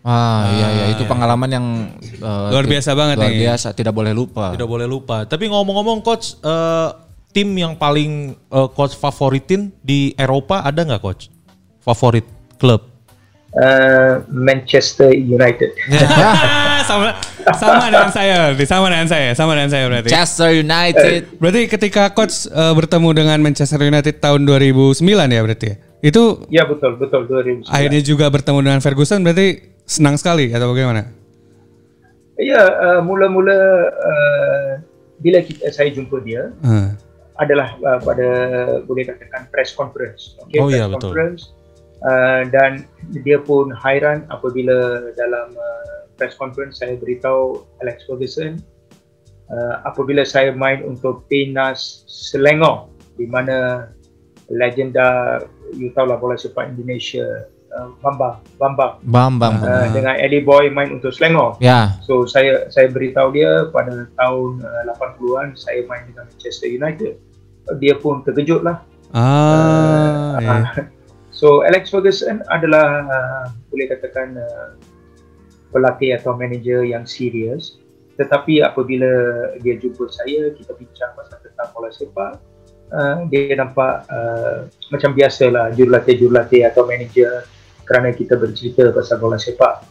Ah, iya iya itu iya. pengalaman yang eh, Luar biasa banget Luar biasa, tidak boleh lupa. Tidak boleh lupa. Tapi ngomong-ngomong coach, eh, tim yang paling eh, coach favoritin di Eropa ada nggak coach? Favorit klub? Uh, Manchester United. sama sama dengan saya, berarti. sama dengan saya, sama dengan saya berarti. Manchester United. Berarti ketika coach eh, bertemu dengan Manchester United tahun 2009 ya berarti ya? Itu ya betul betul 2009. akhirnya juga bertemu dengan Ferguson berarti senang sekali atau bagaimana? Ya uh, mula-mula uh, bila kita, saya jumpa dia Hmm. Adalah uh, pada boleh katakan press conference. Okay, Oh, press ya, betul. conference. Uh, dan dia pun hairan apabila dalam uh, press conference saya beritahu Alex Ferguson uh, apabila saya main untuk timnas Selangor di mana legenda you tahu lah bola sepak Indonesia uh, Bambang Bambang Bambang. uh, dengan Eddie Boy main untuk Selangor. Ya. So saya saya beritahu dia pada tahun uh, 80-an saya main dengan Manchester United. Dia pun terkejut lah. Ah, ya. Uh, so Alex Ferguson adalah uh, boleh katakan uh, pelatih atau manager yang serius. Tetapi apabila dia jumpa saya, kita bincang pasal tentang bola sepak, uh, dia nampak uh, macam biasalah jurulatih-jurulatih atau manager kerana kita bercerita pasal bola sepak.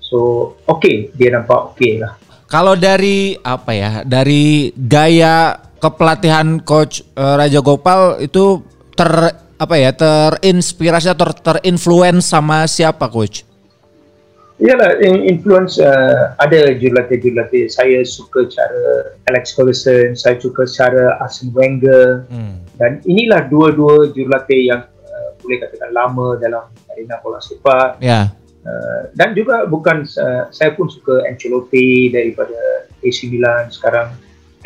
So, okay, dia nampak okay lah. Kalau dari apa ya? Dari gaya kepelatihan coach eh, Raja Gopal itu ter apa ya? Terinspirasi atau terinfluence sama siapa coach? Iyalah, in- influence uh, ada jurulatih-jurulatih. Saya suka cara Alex Ferguson, saya suka cara Arsene Wenger Hmm. dan inilah dua-dua jurulatih yang boleh katakan lama dalam arena bola sepak. Ya. Uh, dan juga bukan uh, saya pun suka Ancelotti daripada AC Milan sekarang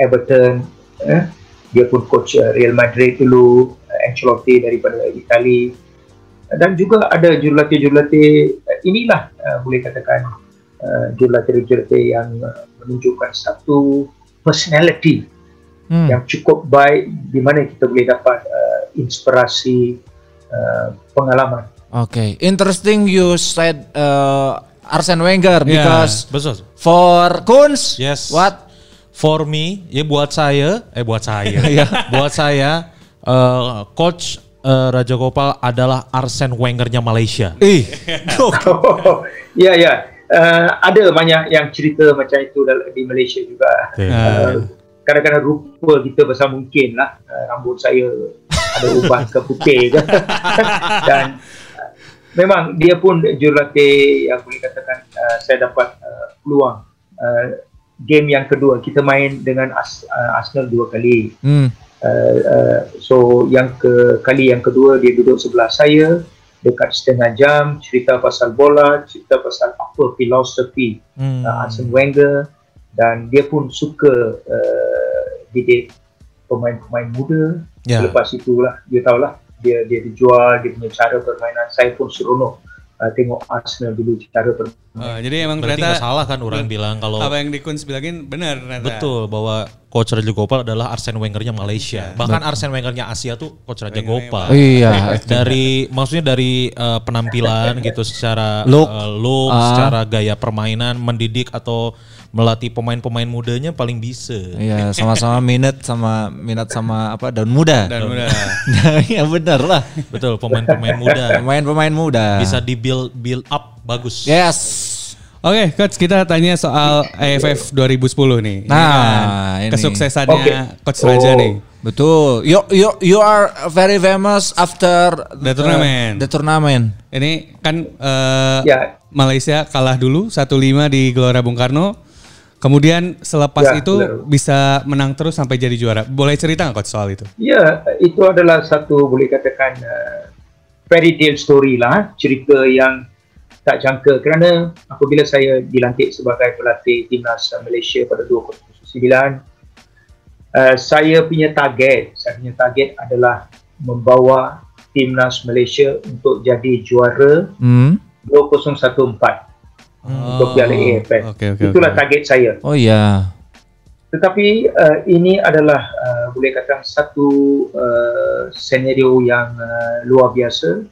Everton eh? dia pun coach uh, Real Madrid dulu uh, Ancelotti daripada Itali dan juga ada jurulatih-jurulatih uh, inilah uh, boleh katakan uh, jurulatih-jurulatih yang uh, menunjukkan satu personality Hmm. yang cukup baik di mana kita boleh dapat uh, inspirasi uh, pengalaman Oke, interesting you said uh, Arsene Wenger Ya. because Betul. for Kunz, Yes. what? For me, ya buat saya, eh buat saya, Iya. buat saya, eh, coach eh, Raja Gopal adalah Arsene Wengernya Malaysia. Ih, ya ya uh, ada banyak yang cerita macam itu di Malaysia juga uh, kadang-kadang rupa kita besar mungkin lah uh, rambut saya ada ubah ke putih ke dan uh, memang dia pun jurulatih yang boleh katakan uh, saya dapat uh, peluang uh, game yang kedua kita main dengan As- uh, Arsenal dua kali hmm. Uh, uh, so yang ke kali yang kedua dia duduk sebelah saya dekat setengah jam cerita pasal bola, cerita pasal apa filosofi Hmm. uh, Arsene Wenger dan dia pun suka uh, didik pemain-pemain muda. Ya. Lepas itulah dia tahulah dia dia dijual dia punya cara permainan. Saya pun seronok uh, tengok Arsenal dulu cara permainan. Oh, jadi emang Berarti ternyata salah kan orang bilang kalau apa yang Dikuns bilangin benar ternyata. betul bahwa coach Raja Gopal adalah Arsene Wengernya Malaysia. Bahkan Arsene Wengernya Asia tuh coach Raja Gopal. Iya. Dari maksudnya dari eh, penampilan gitu secara Look. eh, look, Ah. secara gaya permainan, mendidik atau melatih pemain-pemain mudanya paling bisa. Iya, sama-sama minat sama minat sama apa daun muda. Dan udah. Nah, ya benar lah. Betul, pemain-pemain muda Pemain-pemain muda. bisa di build build up bagus. Yes. Oke, coach kita tanya soal AFF 2010 nih. Nah, kan ini. kesuksesannya Oke. coach Raja Oh. nih. Betul. You you you are very famous after The tournament. the tournament. Ini kan eh, Ya. Malaysia kalah dulu 1-5 di Gelora Bung Karno. Kemudian selepas Ya, itu benar. bisa menang terus sampai jadi juara. Boleh cerita nggak coach soal itu? Ya, itu adalah satu boleh katakan uh, fairy tale story lah, cerita yang tak jangka kerana apabila saya dilantik sebagai pelatih timnas Malaysia pada 2009, uh, saya punya target, saya punya target adalah membawa timnas Malaysia untuk jadi juara Hmm. 2014 untuk Piala AFF. oke, oke, Itulah oke. target saya. Oh iya. Tetapi uh, ini adalah uh, boleh kata satu uh, senario yang uh, luar biasa.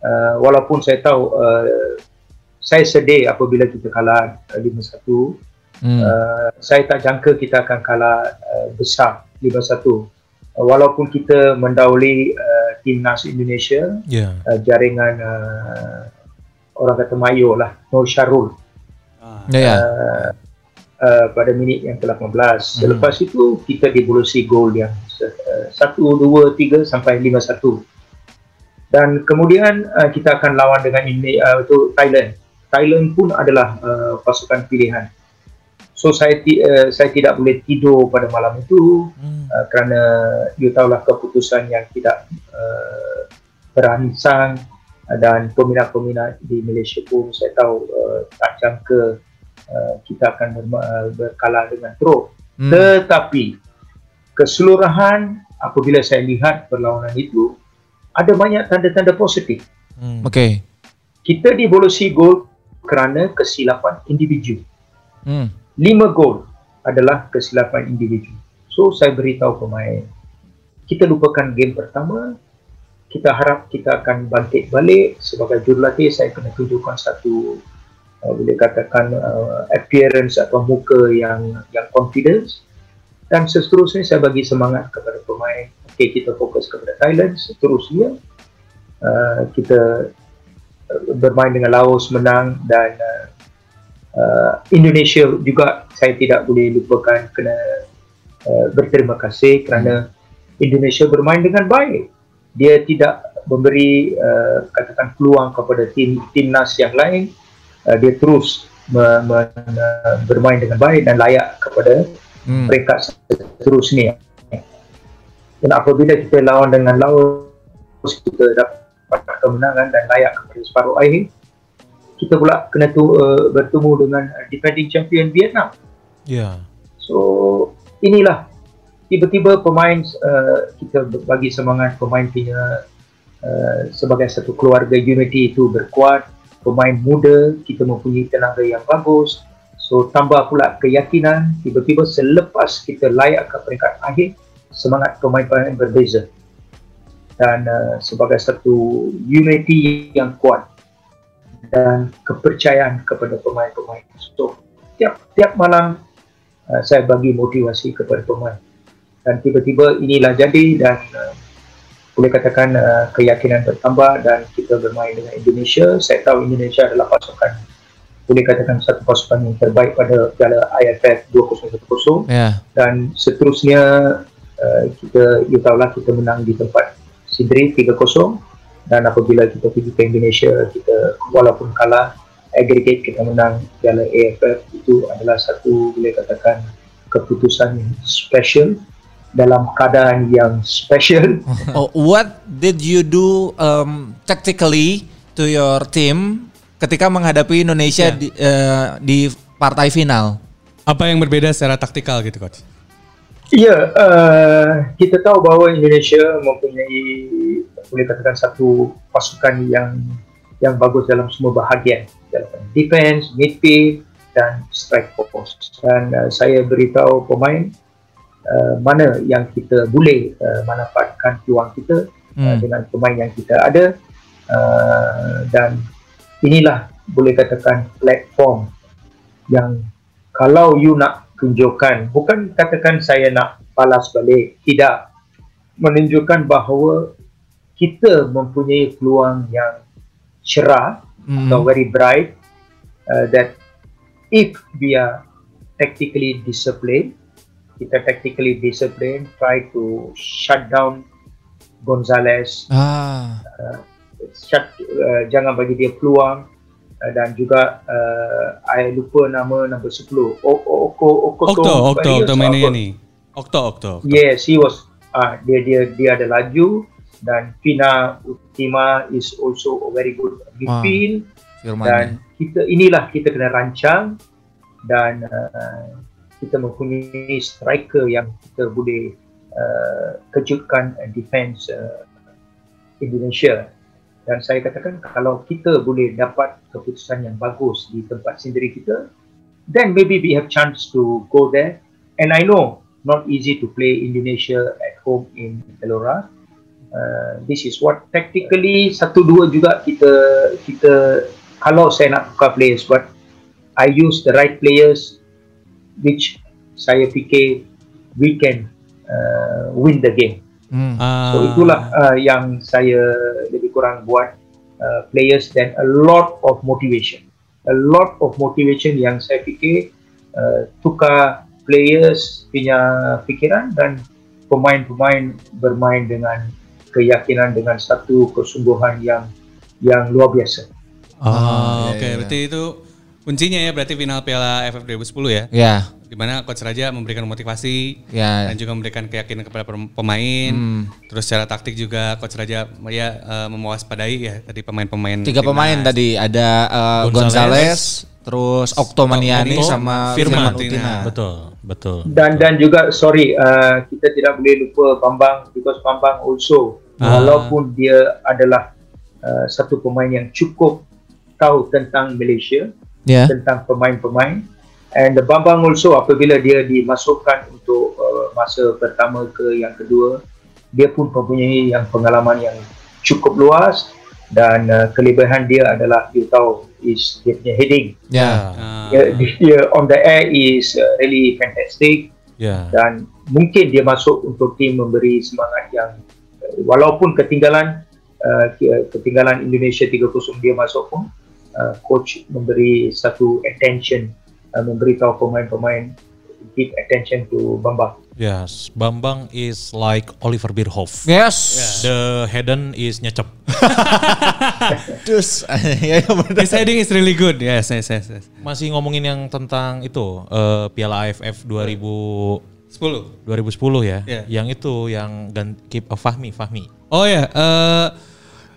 Uh, walaupun saya tahu uh, saya sedih apabila kita kalah uh, 5-1. Hmm. Uh, saya tak jangka kita akan kalah uh, besar 5-1. Uh, walaupun kita mendahului uh, timnas Indonesia, Ya. uh, jaringan uh, orang kata Mayo lah, Nur Syarul Ya ya. uh, uh, pada minit yang ke-18. Selepas itu kita dibulusi gol yang uh, 1 2 3 sampai 5 1. Dan kemudian uh, kita akan lawan dengan ini uh, itu Thailand. Thailand pun adalah uh, pasukan pilihan. So saya ti- uh, saya tidak boleh tidur pada malam itu uh, kerana you tahulah keputusan yang tidak uh, beransang dan peminat-peminat di Malaysia pun saya tahu uh, tak jangka uh, kita akan berma- uh, berkalah dengan teruk. Hmm. Tetapi keseluruhan apabila saya lihat perlawanan itu ada banyak tanda-tanda positif. Hmm. Oke. Kita dibolosi gol kerana kesilapan individu. Hmm. lima gol adalah kesilapan individu. So saya beritahu pemain, kita lupakan game pertama, kita harap kita akan bangkit balik sebagai jurulatih saya kena tunjukkan satu uh, boleh katakan uh, appearance atau muka yang yang confidence dan seterusnya saya bagi semangat kepada pemain. Okey kita fokus kepada Thailand, seterusnya uh, kita uh, bermain dengan Laos menang dan uh, uh, Indonesia juga saya tidak boleh lupakan kena uh, berterima kasih kerana Indonesia bermain dengan baik. Dia tidak memberi uh, katakan peluang kepada tim timnas yang lain. Uh, dia terus me- me- uh, bermain dengan baik dan layak kepada Hmm. peringkat seterusnya. Dan apabila kita lawan dengan Laos, kita dapat kemenangan dan layak kepada separuh akhir, kita pula kena tu, uh, bertemu dengan defending champion Vietnam. Ya. So inilah tiba-tiba pemain uh, kita bagi semangat pemain punya uh, sebagai satu keluarga unity itu berkuat. Pemain muda kita mempunyai tenaga yang bagus. So tambah pula keyakinan tiba-tiba selepas kita layak ke peringkat akhir semangat pemain-pemain berbeza. Dan uh, sebagai satu unity yang kuat dan kepercayaan kepada pemain-pemain. So tiap tiap malam uh, saya bagi motivasi kepada pemain dan tiba-tiba inilah jadi dan uh, boleh katakan uh, keyakinan bertambah dan kita bermain dengan Indonesia. Saya tahu Indonesia adalah pasukan boleh katakan satu pasukan yang terbaik pada Piala IFF 2010 Ya. dan seterusnya uh, kita you tahulah kita menang di tempat Sidri 3-0 dan apabila kita pergi ke Indonesia kita walaupun kalah aggregate kita menang Piala AFF itu adalah satu boleh katakan keputusan yang special dalam keadaan yang special. Oh, what did you do um, tactically to your team ketika menghadapi Indonesia Ya. di, eh, di partai final? Apa yang berbeda secara taktikal gitu coach? Ya, uh, kita tahu bahawa Indonesia mempunyai boleh katakan satu pasukan yang yang bagus dalam semua bahagian dalam defense, midfield dan strike force. Dan uh, saya beritahu pemain uh, mana yang kita boleh uh, manfaatkan peluang kita uh, Hmm. dengan pemain yang kita ada uh, dan inilah boleh katakan platform yang kalau you nak tunjukkan bukan katakan saya nak balas balik tidak menunjukkan bahawa kita mempunyai peluang yang cerah Hmm. atau very bright uh, that if we are tactically disciplined kita tactically disciplined try to shut down Gonzalez Ah, shut, uh, jangan bagi dia peluang. Uh, dan juga uh, I lupa nama nombor 10 o, o, Oko Oko Okto, Okto, Okto mainnya ni. Okto, Okto. Yes, he was ah dia dia dia ada laju. Dan Fina Ultima is also a very good midfield. Dan kita inilah kita kena rancang. Dan uh, kita mempunyai striker yang kita boleh uh, kejutkan defense uh, Indonesia. Dan saya katakan kalau kita boleh dapat keputusan yang bagus di tempat sendiri kita then maybe we have chance to go there. And I know not easy to play Indonesia at home in Elora. Uh, this is what tactically satu dua juga kita kita kalau saya nak tukar players but I use the right players which saya fikir we can uh, win the game Hmm. Ah, So itulah uh, yang saya lebih kurang buat uh, players dan a lot of motivation. A lot of motivation yang saya fikir uh, tukar players punya fikiran dan pemain-pemain bermain dengan keyakinan dengan satu kesungguhan yang yang luar biasa. Ah, Ah, oke. iya, iya. Berarti itu kuncinya ya berarti final Piala AFF 2010 ya. Ya, Di mana coach Raja memberikan motivasi ya. dan juga memberikan keyakinan kepada pem- pemain. Hmm. Terus secara taktik juga coach Raja ya eh, mewaspadai ya tadi pemain-pemain Tiga timnas. pemain tadi ada eh, Gonzales, terus Oktomaniani Okto, sama Firman Firman Utina. Betul, betul. Dan dan juga sorry uh, kita tidak boleh lupa Bambang because Bambang also Ah. walaupun dia adalah uh, satu pemain yang cukup tahu tentang Malaysia Ya. tentang pemain-pemain and the Bambang also apabila dia dimasukkan untuk uh, masa pertama ke yang kedua dia pun mempunyai yang pengalaman yang cukup luas dan uh, kelebihan dia adalah you tahu is dia punya heading Ya. Ah, dia, dia on the air is uh, really fantastic Ya. dan mungkin dia masuk untuk tim memberi semangat yang uh, walaupun ketinggalan uh, ke- ketinggalan Indonesia 3-0 dia masuk pun uh, coach memberi satu attention uh, memberitahu pemain-pemain give attention to Bambang Yes, Bambang is like Oliver Bierhoff. Yes. The Hayden is nyecep. Terus ya ya, benar. His heading is really good. Yes, yes, yes. yes. Masih ngomongin yang tentang itu eh, Piala AFF 2000 10. 2010 ya. Iya. Yang itu yang keep eh, Fahmi, Fahmi. Oh ya, eh,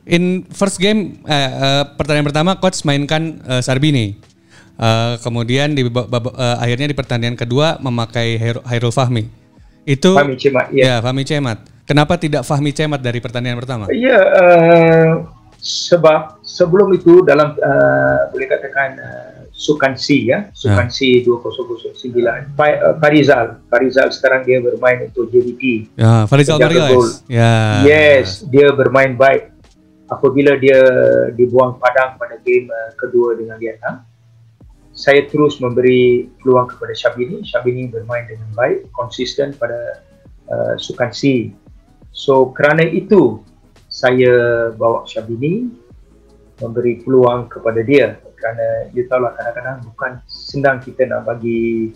in first game eh, eh, pertandingan pertama coach mainkan eh, Sarbini. Eh, kemudian di bab- bab- eh, akhirnya di pertandingan kedua memakai Hair- Hairul Fahmi. Itu Fahmi Cemat ya ya Fahmi Cemat. Kenapa tidak Fahmi Cemat dari pertandingan pertama? Ya, uh, sebab sebelum itu dalam uh, boleh katakan uh, Sukan C ya, Sukan C 2009. Pa, uh, Farizal, Farizal sekarang dia bermain untuk JDT. Ya, Farizal. Ya. Yes, dia bermain baik. Apabila dia dibuang padang pada game uh, kedua dengan Vietnam, saya terus memberi peluang kepada Syabini. Syabini bermain dengan baik, konsisten pada uh, Sukan C. So kerana itu saya bawa Syabini memberi peluang kepada dia kerana you tahu lah kadang-kadang bukan senang kita nak bagi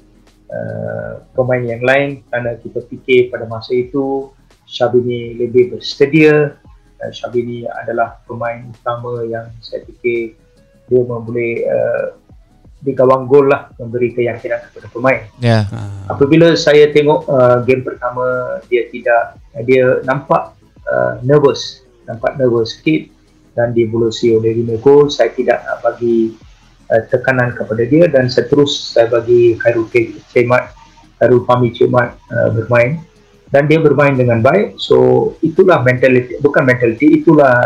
uh, pemain yang lain kerana kita fikir pada masa itu Syabini lebih bersedia uh, Syabini adalah pemain utama yang saya fikir dia boleh uh, di gawang gol lah memberi keyakinan kepada pemain. Ya. Apabila saya tengok uh, game pertama dia tidak dia nampak uh, nervous, nampak nervous sikit dan dibulusi oleh lima gol, saya tidak nak bagi uh, tekanan kepada dia dan seterus saya bagi Khairul Ke- Cemat, Khairul Fahmi Cemat uh, bermain dan dia bermain dengan baik. So itulah mentality, bukan mentality, itulah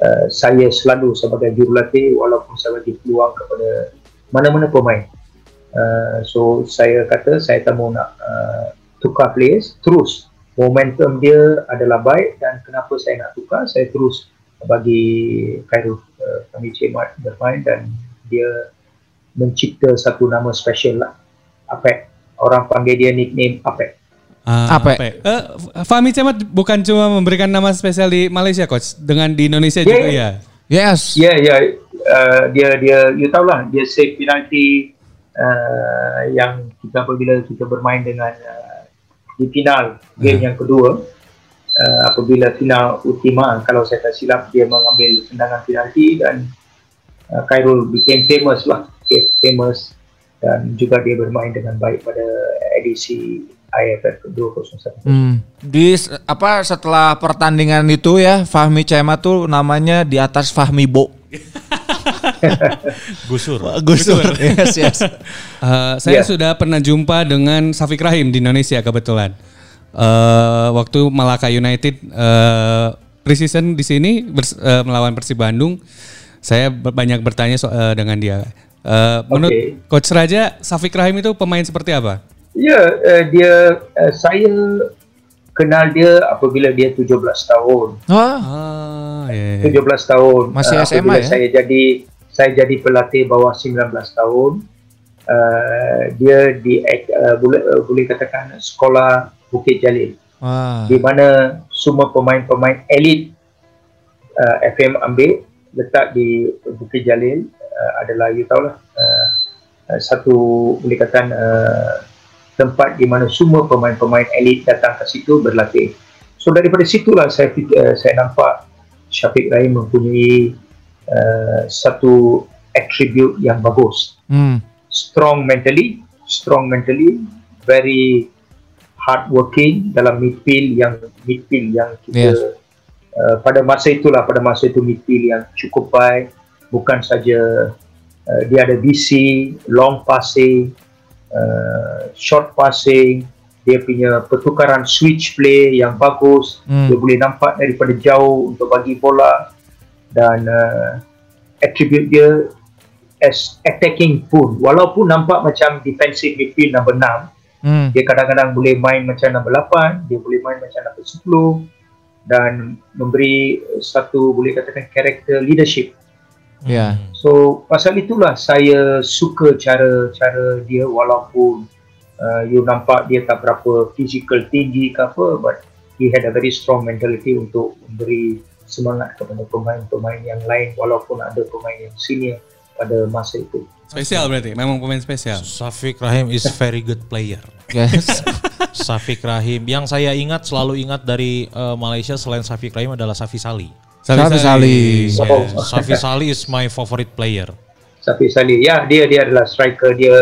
uh, saya selalu sebagai jurulatih walaupun saya bagi peluang kepada mana-mana pemain. Uh, so saya kata saya tak mau nak uh, tukar players terus momentum dia adalah baik dan kenapa saya nak tukar saya terus bagi Khairul uh, kami Cemat bermain dan dia mencipta satu nama special lah Apek orang panggil dia nickname Apek Ah, Apa? Eh, Fahmi Cemat bukan cuma memberikan nama spesial di Malaysia coach, dengan di Indonesia Ya, juga ya. ya. Yes. Ya, ya, uh, dia dia you tahu lah dia save penalti uh, yang kita apabila kita bermain dengan uh, di final game yang kedua uh, apabila final ultima kalau saya tak silap dia mengambil tendangan penalti dan uh, Khairul became famous lah okay, famous dan juga dia bermain dengan baik pada edisi IFF 2001 Hmm. Di apa setelah pertandingan itu ya Fahmi Cema tuh namanya di atas Fahmi Bo. Gusur. Gusur. yes, yes. Eh, saya Ya. sudah pernah jumpa dengan Safik Rahim di Indonesia kebetulan. Eh, waktu Malaka United eh preseason di sini bers- eh, melawan Persib Bandung, saya banyak bertanya so- eh, dengan dia. Eh, menurut Oke. Coach Raja, Safik Rahim itu pemain seperti apa? Ya, uh, dia uh, saya kenal dia apabila dia 17 tahun. Wah, Ah, iya, iya. 17 tahun. Masih uh, SMA apabila ya? Saya jadi saya jadi pelatih bawah 19 tahun. Uh, dia di uh, boleh uh, boleh katakan sekolah Bukit Jalil wah. di mana semua pemain-pemain elit uh, FM ambil letak di Bukit Jalil uh, adalah you tahu lah uh, uh, satu boleh katakan uh, tempat di mana semua pemain-pemain elit datang ke situ berlatih. So daripada situlah saya uh, saya nampak Syafiq Rahim mempunyai uh, satu attribute yang bagus Hmm. strong mentally, strong mentally, very hard working dalam midfield yang midfield yang kita Yes. uh, pada masa itulah pada masa itu midfield yang cukup baik bukan saja uh, dia ada visi long passing uh, short passing dia punya pertukaran switch play yang bagus Hmm. dia boleh nampak daripada jauh untuk bagi bola dan uh, attribute dia as attacking pun walaupun nampak macam defensive midfield number 6 Hmm. dia kadang-kadang boleh main macam number 8 dia boleh main macam number 10 dan memberi satu boleh katakan karakter leadership Ya. So pasal itulah saya suka cara-cara dia walaupun uh, you nampak dia tak berapa physical tinggi ke apa but he had a very strong mentality untuk memberi semangat kepada pemain-pemain yang lain walaupun ada pemain yang senior pada masa itu. Spesial berarti, memang pemain spesial. Safik Rahim is very good player. Yes. Safik Rahim. Yang saya ingat selalu ingat dari eh, Malaysia selain Safik Rahim adalah Safi Sali. Safi Sali. Oh. Yeah, Safi Sali is my favorite player. Safi Salih, ya dia dia adalah striker dia.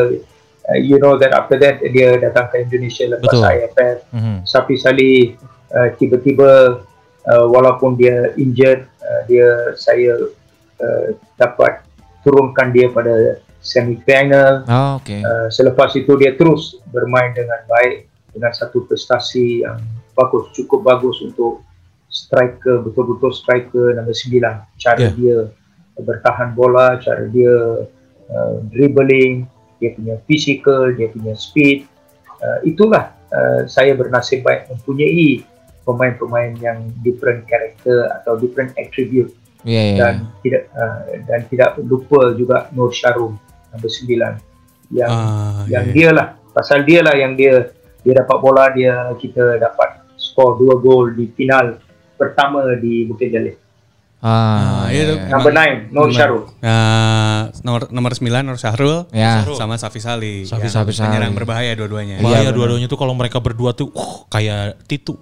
Uh, you know that after that dia datang ke Indonesia lepas Betul. IFF. Mhm. Safi Salih uh, tiba-tiba uh, walaupun dia injured uh, dia saya uh, dapat turunkan dia pada semi final Oh, oke. uh, selepas itu dia terus bermain dengan baik dengan satu prestasi yang bagus cukup bagus untuk striker betul-betul striker nombor 9 cara Yeah. dia bertahan bola cara dia uh, dribbling dia punya physical dia punya speed uh, itulah uh, saya bernasib baik mempunyai pemain-pemain yang different character atau different attribute Iya, iya. dan tidak uh, dan tidak lupa juga Nur Syarum nombor 9 yang Ah, yang iya. dia lah pasal dia lah yang dia dia dapat bola dia kita dapat skor dua gol di final pertama di Bukit Jalil Ah, Ah, iya tuh. number Emang- 9 Nur Syarum Nah, nomor nomor 9 Nur Syahrul Ya. sama Safi Sali. Safi Yang Safi Sali. Penyerang berbahaya dua-duanya. Bahaya benar. dua-duanya tuh kalau mereka berdua tuh uh, kayak Titu.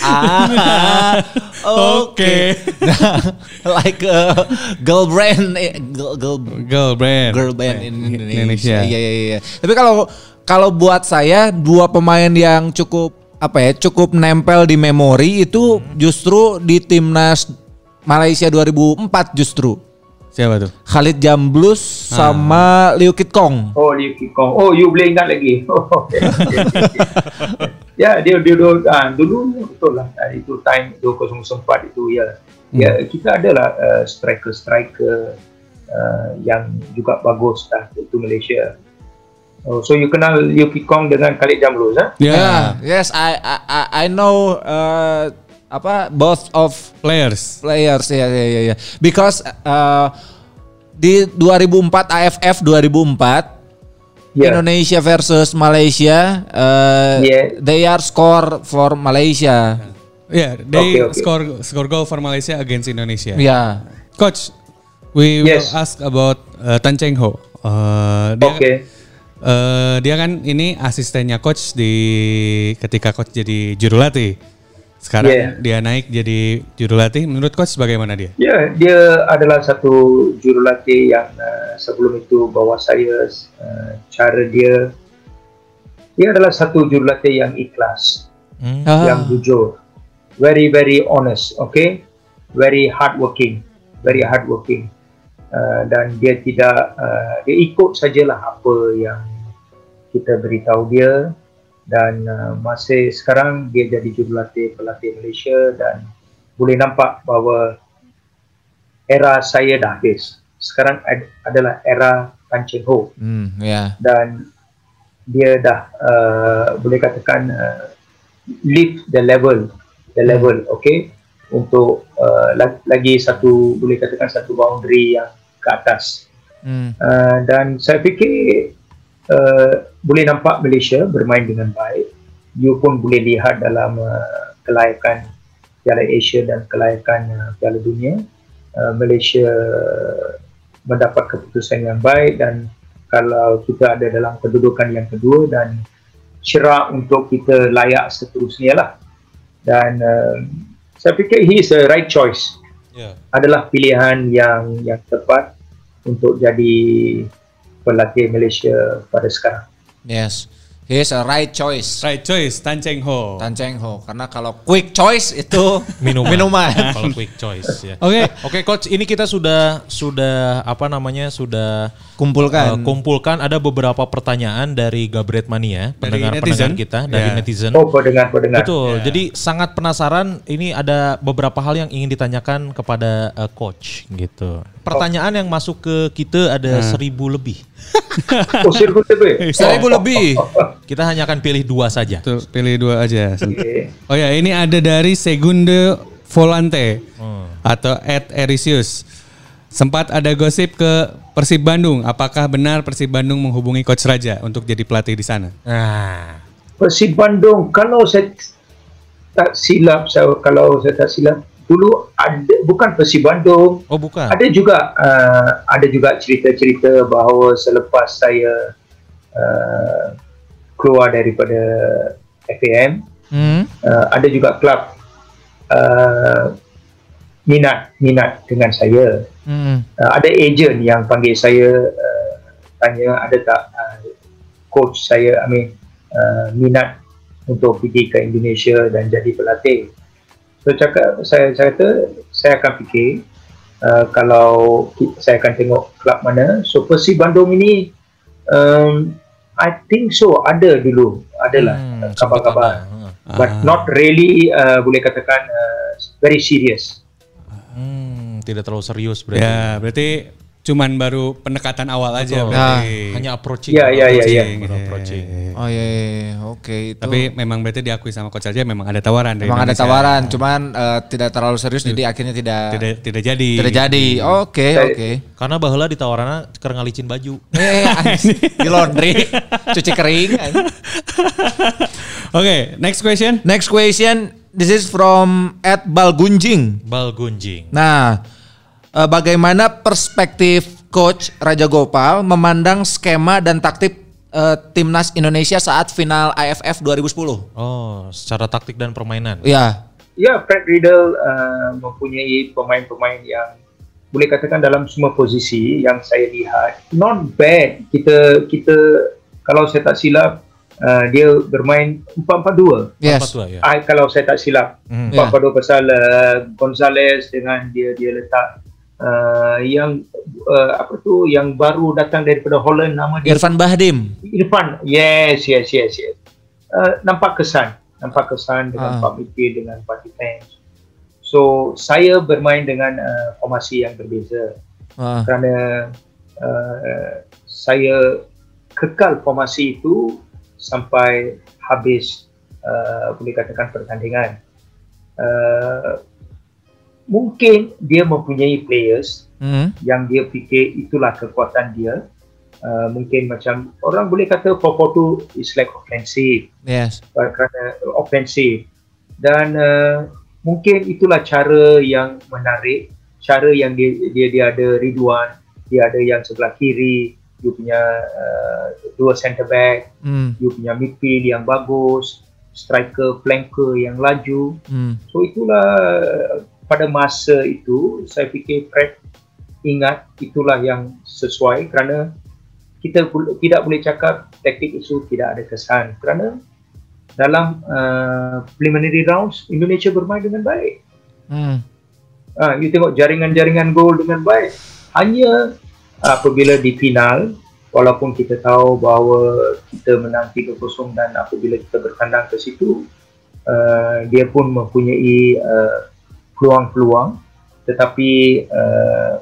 ah, oke. like a girl brand, eh, girl, girl, Girl brand. girl band in Indonesia. Indonesia. Iya iya iya. Tapi kalau kalau buat saya dua pemain yang cukup apa ya cukup nempel di memori itu justru di timnas Malaysia 2004 justru Siapa tuh? Khalid Jamblus sama Liu Kit Kong. Oh, Liu Kit Kong. Oh, you boleh ingat lagi. Oh, okay. ya, dia dia, dia ah, dulu betul lah. Ah, itu time 2004 itu ya. Ya, kita adalah uh, striker-striker uh, yang juga bagus lah itu Malaysia. Oh, so you kenal Liu Kit Kong dengan Khalid Jamrus, ha? Ya. Yeah. Yes, I I I- I know uh, apa both of Players. players ya ya ya ya. Because uh, di 2004 AFF 2004 Ya. Indonesia versus Malaysia uh, Yeah. they are score for Malaysia. Yeah, they Okay, okay. score score goal for Malaysia against Indonesia. Ya. Coach, we Yes. will ask about uh, Tan Cheng Ho. Uh, dia, Oke. Uh, dia kan ini asistennya coach di ketika coach jadi juru latih. Sekarang Yeah. dia naik jadi juru latih. Menurut coach bagaimana dia? Ya, dia adalah satu jurulatih yang uh, sebelum itu bawa saya uh, cara dia dia adalah satu jurulatih yang ikhlas, Hmm. Ah. yang jujur, very very honest, okay, very hardworking, very hardworking, uh, dan dia tidak uh, dia ikut sajalah apa yang kita beritahu dia dan uh, masih sekarang dia jadi jurulatih pelatih Malaysia dan boleh nampak bahawa era saya dah habis. Sekarang ad- adalah era Tan Cheng Ho Hmm, ya. dan dia dah uh, boleh katakan uh, lift the level the level okay untuk uh, la- lagi satu boleh katakan satu boundary yang ke atas. Hmm. uh, dan saya fikir uh, boleh nampak Malaysia bermain dengan baik. You pun boleh lihat dalam uh, kelayakan Piala Asia dan kelayakan uh, Piala Dunia. Uh, Malaysia mendapat keputusan yang baik dan kalau kita ada dalam kedudukan yang kedua dan cerah untuk kita layak seterusnya lah. Dan uh, saya fikir he is a right choice Ya. adalah pilihan yang yang tepat untuk jadi pelatih Malaysia pada sekarang. Yes. He is a right choice. Right choice, Tan Cheng Ho. Tan Cheng Ho karena kalau quick choice itu Minuman. minuman. Kalau quick choice ya. Oke. Oke coach, ini kita sudah sudah apa namanya sudah Kumpulkan. eh, kumpulkan ada beberapa pertanyaan dari Gabret Mania, pendengar pendengar netizen? kita dari Ya. netizen. Oh, pendengar pendengar. Betul. Jadi sangat penasaran. Ini ada beberapa hal yang ingin ditanyakan kepada eh, coach gitu. Pertanyaan yang masuk ke kita ada seribu lebih. Oh, sirkuit lebih. Seribu lebih. Kita hanya akan pilih dua saja. Tuh, pilih dua aja. Oke. Oh ya, ini ada dari Segunde Volante Hmm. atau Ed Erisius. Sempat ada gosip ke Persib Bandung. Apakah benar Persib Bandung menghubungi Coach Raja untuk jadi pelatih di sana? Nah, Persib Bandung kalau saya tak silap saya kalau saya tak silap dulu ada bukan Persib Bandung oh bukan. ada juga uh, ada juga cerita-cerita bahawa selepas saya uh, keluar daripada FAM Hmm. uh, ada juga klub uh, minat minat dengan saya Hmm. uh, ada ejen yang panggil saya uh, tanya ada tak uh, coach saya I mean uh, minat untuk pergi ke Indonesia dan jadi pelatih so cakap saya saya kata saya akan fikir uh, kalau saya akan tengok klub mana so Persib Bandung ini um, I think so ada dulu adalah Hmm, uh, kabar-kabar ada. Hmm. but not really uh, boleh katakan uh, very serious Hmm, tidak terlalu serius berarti. Ya, berarti cuman baru pendekatan awal aja Betul. berarti. Hanya approaching. Ya, ya, ya, ya. Approaching, Baru iya. approaching. Oh iya, iya, iya. oke itu. Tapi memang berarti diakui sama Coach Raja memang ada tawaran dari memang ada Indonesia. tawaran, cuman eh, tidak terlalu serius jadi akhirnya tidak Tidak tidak jadi. tidak jadi. Oke, Saya- oke. Karena baheula ditawarannya keur ngalicin baju. Eh, di laundry, cuci kering. Oke, next question. Next question, this is from Ed Balgunjing. Bal gunjing. Nah, eh, bagaimana perspektif Coach Raja Gopal memandang skema dan taktik eh, timnas Indonesia saat final AFF 2010? Oh, secara taktik dan permainan. Ya, ya Fred Riddle uh, mempunyai pemain-pemain yang boleh katakan dalam semua posisi yang saya lihat not bad kita kita kalau saya tak silap uh, dia bermain 4-4-2 Yes. Apa tuh, ya? I, kalau saya tak silap. Ya. 4-4-2 pasal uh, Gonzales dengan dia dia letak uh, yang uh, apa tu yang baru datang daripada Holland nama dia Irfan Bahdim. Irfan. Yes yes yes yes. Uh, nampak kesan. Nampak kesan dengan empat midfield dengan empat defense so saya bermain dengan uh, formasi yang berbeza. Ah. kerana uh, saya kekal formasi itu sampai habis uh, boleh katakan pertandingan. Uh, mungkin dia mempunyai players Hmm. yang dia fikir itulah kekuatan dia uh, mungkin macam orang boleh kata 442 is like offensive Yes. uh, kerana offensive dan uh, mungkin itulah cara yang menarik cara yang dia dia, dia ada Ridwan dia ada yang sebelah kiri dia punya uh, dua centre back Hmm. dia punya midfield yang bagus striker flanker yang laju Hmm. So itulah pada masa itu saya fikir Fred ingat itulah yang sesuai kerana kita tidak boleh cakap taktik itu tidak ada kesan kerana dalam uh, preliminary rounds Indonesia bermain dengan baik. Hmm. Ah, you tengok jaringan-jaringan gol dengan baik. Hanya apabila di final walaupun kita tahu bahawa kita menang 3-0 dan apabila kita bertandang ke situ uh, dia pun mempunyai uh, peluang-peluang tetapi uh,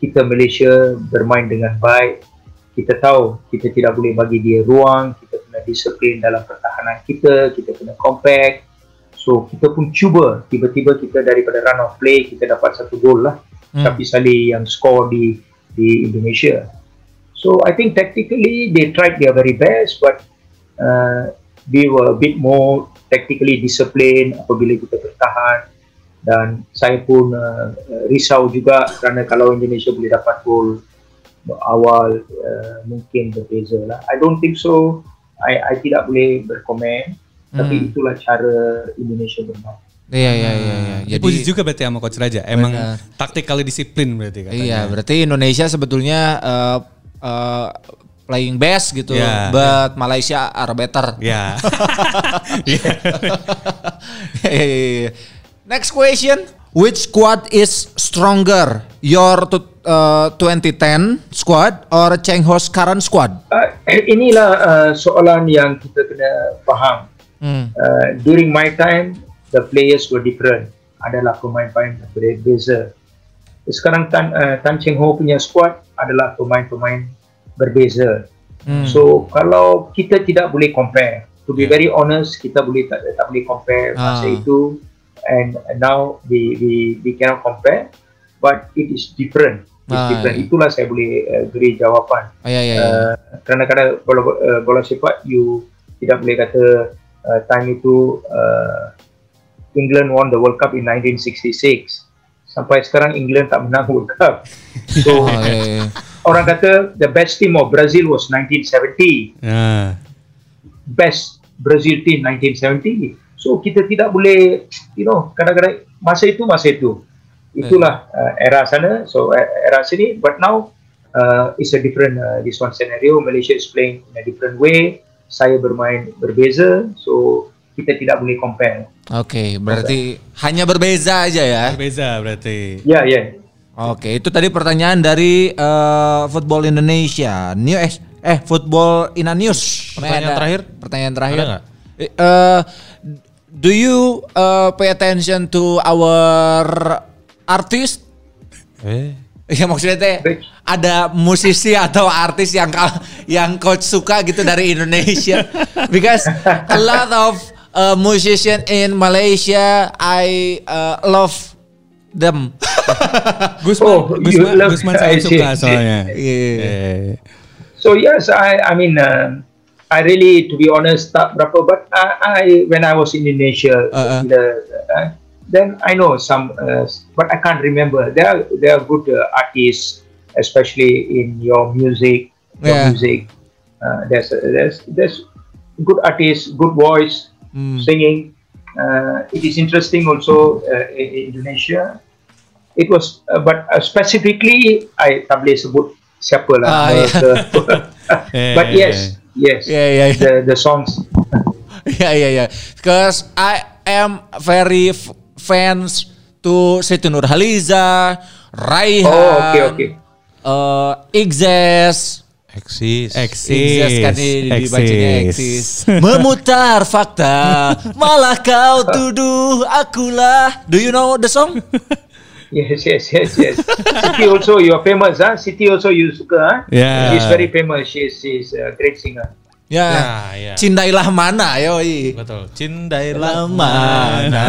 kita Malaysia bermain dengan baik. Kita tahu kita tidak boleh bagi dia ruang kita kena disiplin dalam pertahanan kita kita kena compact. So kita pun cuba. Tiba-tiba kita daripada run of play kita dapat satu gol lah. Hmm. tapi Salih yang score di di Indonesia. So I think tactically they tried their very best but uh, they were a bit more tactically disciplined apabila kita bertahan dan saya pun uh, risau juga kerana kalau Indonesia boleh dapat gol awal uh, mungkin berbeza lah. I don't think so. I, I tidak boleh berkomen. Tapi Hmm. itulah cara Indonesia bermain. Iya iya iya iya. Jadi Dipuji juga berarti sama Coach Raja. Emang Benar. taktikally disiplin berarti katanya. Iya, berarti Indonesia sebetulnya uh, uh, playing best gitu, Iya. but Malaysia are better. Ya. Iya, iya, iya, iya. Next question, which squad is stronger? Your uh, 2010 squad or Cheng Ho's current squad? Uh, inilah uh, soalan yang kita kena faham. Hmm. Uh, during my time, the players were different. Adalah pemain-pemain yang berbeza. Sekarang Tan, uh, Tan Cheng Ho punya squad adalah pemain-pemain berbeza. Hmm. So kalau kita tidak boleh compare, to be Yeah. very honest, kita boleh tak, tak boleh compare masa Ah. itu and now we we we cannot compare, but it is different. It's Ah, different. yeah. Itulah saya boleh uh, beri jawapan. Oh, iya, iya, iya. Uh, kerana kadang bola uh, bola sepak you tidak boleh kata uh, time itu uh, England won the World Cup in 1966 sampai sekarang England tak menang World Cup so Oh, iya, iya. orang kata the best team of Brazil was 1970 Ya. best Brazil team 1970 so kita tidak boleh you know kadang-kadang masa itu masa itu itulah uh, era sana so uh, era sini but now uh, it's a different uh, this one scenario Malaysia is playing in a different way saya bermain berbeza so kita tidak boleh compare Oke, berarti hanya berbeza aja ya. Berbeza berarti. ya ya Oke, itu tadi pertanyaan dari eh, Football Indonesia. New eh, eh Football Ina News. Pertanyaan Ada terakhir? Pertanyaan terakhir. Ada nggak? Eh, eh, do you eh, pay attention to our artist? Eh. Ya maksudnya teh ada musisi atau artis yang yang coach suka gitu dari Indonesia because a lot of uh, musician in Malaysia I uh, love them. Gusman, Oh, Gusman, Gusman I saya suka soalnya. Iya. Eh. So yes, I I mean uh, I really to be honest tak berapa but I, I when I was in Indonesia Uh-uh. the, uh, then I know some uh, but I can't remember. There are there are good uh, artists especially in your music your Yeah. music. Uh, there's there's there's good artists, good voice, Hmm. singing. uh, it is interesting also uh, in in Indonesia. It was, uh, but uh, specifically, I tak boleh sebut siapa lah. Ah, yeah. but yes, yes, Yeah, yeah, yeah. the the songs. Yeah, yeah, yeah. Because I am very f- fans to Siti Nurhaliza, Raihan, Oh, okay, okay. uh, Igzes, Eksis. Igzes kan dibacanya Eksis. Eksis. Memutar fakta, malah kau tuduh akulah. Do you know the song? Yes, yes, yes, yes. Siti also you are famous, ah. Siti also you suka, ah. Yeah. She's very famous. She's she's a great singer. Ya, Ya, ya. cindailah mana, yoi. Betul. Cindailah Mana?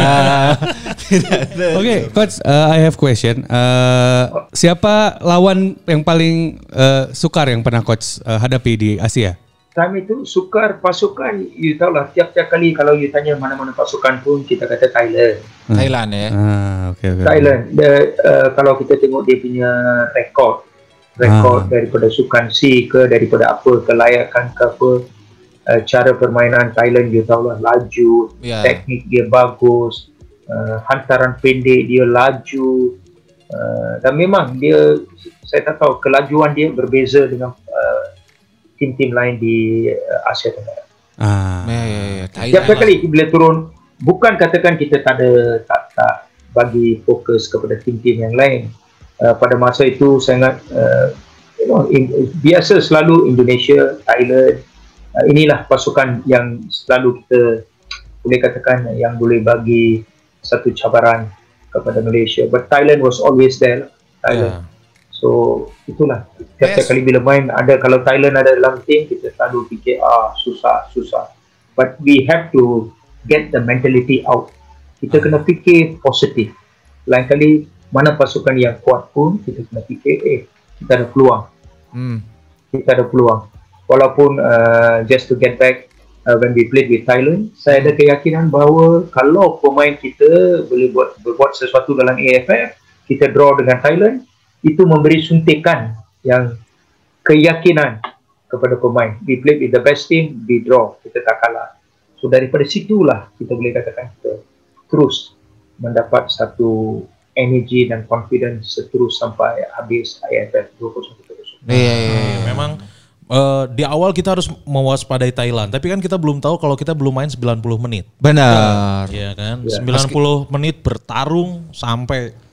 Oke, coach, uh, I have question. Uh, siapa lawan yang paling uh, sukar yang pernah coach uh, hadapi di Asia? Time itu sukar pasukan, you tahu lah, tiap-tiap kali kalau you tanya mana-mana pasukan pun, kita kata Thailand. Thailand ya. Ah, oke oke. Thailand, the, uh, kalau kita tengok dia punya rekod, rekod Ah. daripada sukan C ke, daripada apa, kelayakan ke apa, uh, cara permainan Thailand, you tahu lah, laju, Ya. teknik dia bagus, uh, hantaran pendek dia laju, uh, dan memang dia, saya tak tahu, kelajuan dia berbeza dengan uh, tim-tim lain di uh, Asia Tenggara. Ah. Ya, ya, ya. Setiap kali bila turun, bukan katakan kita tak ada tak tak bagi fokus kepada tim-tim yang lain. Uh, pada masa itu sangat uh, you know, in, biasa selalu Indonesia, Thailand. Uh, inilah pasukan yang selalu kita boleh katakan yang boleh bagi satu cabaran kepada Malaysia. But Thailand was always there. lah. Thailand. Ya. So itulah setiap Yes. kali bila main ada kalau Thailand ada dalam tim kita selalu fikir ah susah susah. But we have to get the mentality out. Kita kena fikir positif. Lain kali mana pasukan yang kuat pun kita kena fikir eh kita ada peluang. Hmm. Kita ada peluang. Walaupun uh, just to get back uh, when we played with Thailand, saya ada keyakinan bahawa kalau pemain kita boleh buat berbuat sesuatu dalam AFF, kita draw dengan Thailand, itu memberi suntikan yang keyakinan kepada pemain. We played with the best team, we draw, kita tak kalah. So daripada situlah kita boleh katakan kita terus mendapat satu energi dan confidence seterus sampai habis AFF 2021. Iya, iya, iya. Memang eh, di awal kita harus mewaspadai Thailand, tapi kan kita belum tahu kalau kita belum main 90 menit. Benar. Iya kan? Ya. 90 menit bertarung sampai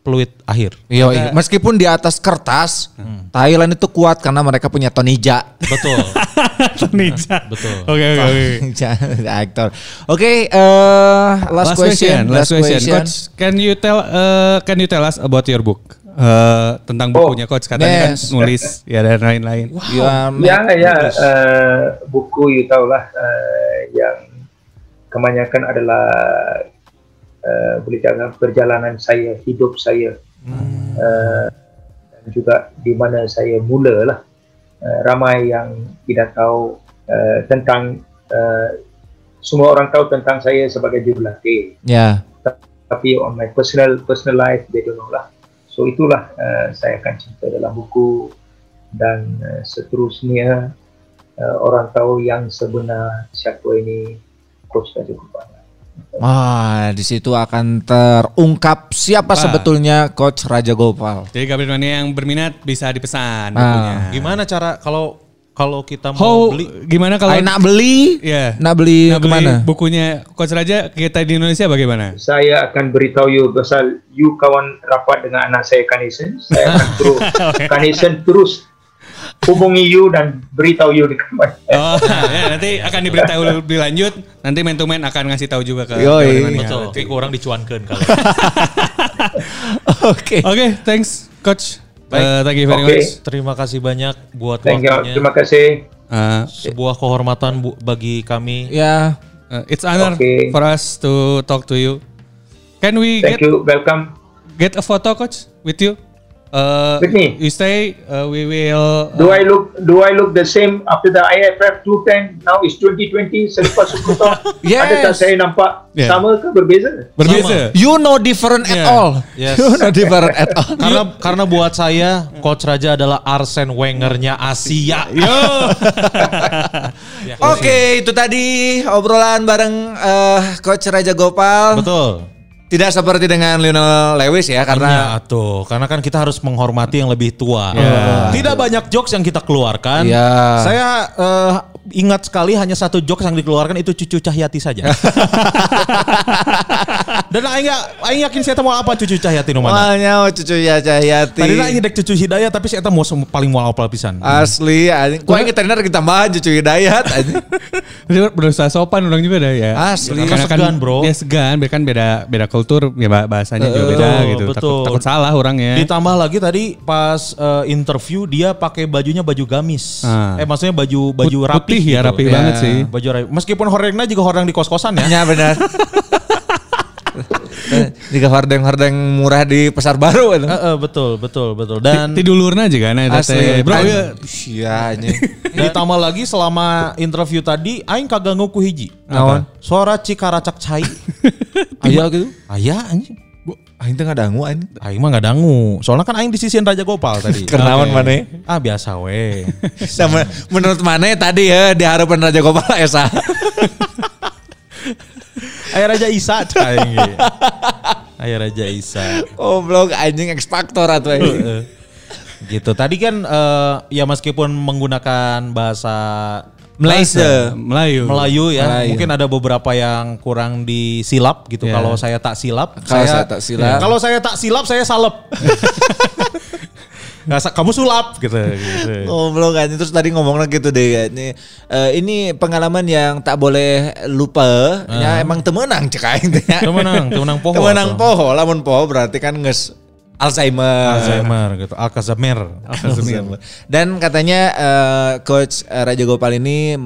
peluit akhir. Iya, iya. meskipun di atas kertas Thailand itu kuat karena mereka punya Tonija. Betul. Nija. Betul. Oke oke oke. aktor. Oke, eh, last, question, Last question. Coach, can you tell uh, can you tell us about your book? Uh, tentang Oh, bukunya coach katanya yes. kan nulis ya dan lain-lain. Are Ya, ya, uh, buku you tahulah uh, yang kebanyakan adalah uh, boleh katakan perjalanan saya, hidup saya, uh, dan juga di mana saya mula lah. Uh, ramai yang tidak tahu uh, tentang uh, semua orang tahu tentang saya sebagai jurulatih Ya. tapi on my personal personal life they don't know lah. So itulah uh, saya akan cerita dalam buku dan uh, seterusnya uh, orang tahu yang sebenar siapa ini Coach Raja Gopal. Wah, di situ akan terungkap siapa Wah. sebetulnya Coach Raja Gopal. Jadi Gabriel Mania yang berminat bisa dipesan Ah. bukunya. Gimana cara kalau kalau kita mau How beli gimana kalau nak beli, Iya. nak beli Nah, beli ke mana? bukunya Coach Raja kita di Indonesia bagaimana? Saya akan beritahu you pasal you kawan rapat dengan anak saya Kanison. Saya akan terus Kanison terus hubungi you dan beritahu you di mana. Oh, ya, nanti akan diberitahu lebih lanjut. Nanti man to man akan ngasih tahu juga ke Yoi. Mania. betul, tapi kurang dicuankan kalau. Oke. Oke, thanks coach. Baik. Uh, thank you very Oke. much. Terima kasih banyak buat Thank you. waktunya. Terima kasih. Uh, Sebuah kehormatan bu- bagi kami. Ya, uh, it's honor Oke. for us to talk to you. Can we Thank get you. Welcome. get a photo coach with you? Uh, Whitney. you stay, uh, we will. Do I look do I look the same after the IFF 210 now is 2020 selepas Sukuto? Yes. Adakah saya nampak Yeah. sama ke berbeza? Berbeza. You know different at Yeah. all. Yes. You know different at all. Karena karena buat saya Coach Raja adalah Arsene Wengernya Asia. Yo. Oke, itu tadi obrolan bareng eh, Coach Raja Gopal. Betul. Tidak seperti dengan Lionel Lewis ya, karena Karena tuh, karena kan kita harus menghormati yang lebih tua. Ya. Tidak banyak jokes yang kita keluarkan. Iya. Saya eh, ingat sekali hanya satu jokes yang dikeluarkan itu cucu Cahyati saja. Dan aing nggak- aing yakin saya mau apa cucu Cahyati nu mana. Oh, cucu ya Cahyati. Tadi aing dek cucu Hidayat tapi saya mau paling mau apal pisan. Asli, anjing. Kita bener kita mah cucu Hidayat anjing. Berusaha sopan orang juga dah ya. Asli. Karena kan Segan, bro. Dia segan, dia kan beda beda kultur, ya bah- bahasanya juga beda Betul, gitu. Takut, betul. takut salah orangnya. Ditambah lagi tadi pas eh, interview dia pakai bajunya baju gamis. Ah. Eh maksudnya baju baju rapi putih ya, rapi banget sih. Baju rapi. Meskipun horengnya juga horeng di kos-kosan ya. Ya benar. Jika hordeng-hordeng murah di pasar baru itu. Eh, eh, betul, betul, betul. Dan Ti dulurna eta Asli. teh. Bro, ya. Iya anjing. ditambah lagi selama interview tadi aing kagak nguku hiji. Naon? Suara cikaracak cai. Aya gitu. Aya anjing. Aing teh ngadangu anjing. Aing mah nggak dangu. Soalnya kan aing disisiin Raja Gopal tadi. Kenaon Oke. mana? Ah biasa we. Sama menurut mana tadi ya di harapan Raja Gopal Esa. Ayah Raja Isa aing. ge. Ayah Raja Isa. Goblok anjing X Factor atau gitu. Tadi kan eh, ya meskipun menggunakan bahasa Malaysia. Melayu. Melayu ya, Melayu. mungkin ada beberapa yang kurang disilap gitu. Ya. Kalau saya tak silap, Kalau saya tak silap. Kalau saya tak silap, saya salep. Nggak kamu sulap gitu. gitu. Goblok anjing terus tadi ngomongnya gitu deh ya. Ini, eh, ini pengalaman yang tak boleh lupa. Ya emang temenang cek aing teh. nya. Temenang, temenang poho. Temenang atau poho, lamun poho berarti kan nges Alzheimer. Alzheimer gitu, Alzheimer. Dan katanya eh, coach eh, Raja Gopal ini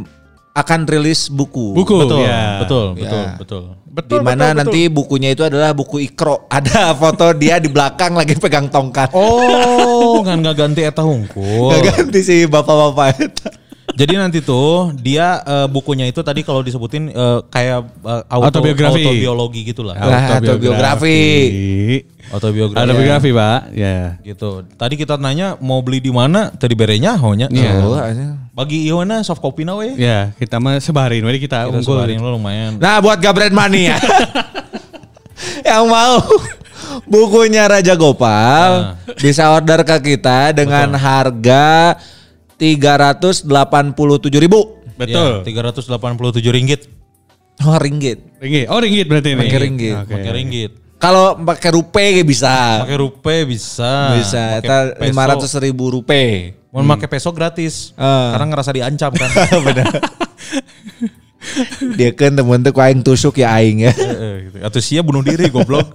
akan rilis buku. Buku. Betul, ya. betul, Ya. betul, betul. Di mana nanti bukunya itu adalah buku Ikro. Ada foto dia di belakang lagi pegang tongkat. Oh, kan nggak ganti eta hungkul. Gak ganti si bapak-bapak itu. Jadi nanti tuh dia eh, bukunya itu tadi kalau disebutin eh, kayak eh, auto, Autobiografi. autobiologi gitu lah. Lah, autobiografi. Autobiografi. Autobiografi, Pak. Ya. gitu. Tadi kita nanya mau beli di mana, tadi berenya haunya. Iya. Oh, anjing. Bagi Iwana soft copy na we. Ya, kita mah sebarin, we kita, Kita unggul. sebarin lu lumayan. Nah buat Gabret Mania yang mau bukunya Raja Gopal bisa order ke kita dengan harga 387 ribu. Betul. Ya, 387 ringgit. Oh ringgit. Ringgit. Oh, ringgit berarti ini. Pakai ringgit. Oke. Pakai ringgit. Kalau pakai rupiah bisa. Pakai rupiah bisa. bisa. Eta 500 ribu rupiah. Mau pakai peso gratis. Ah. Karena ngerasa diancam kan. Dia kan temen tuh aing tusuk ya aing ya. Heeh, gitu. Atau sia bunuh diri goblok.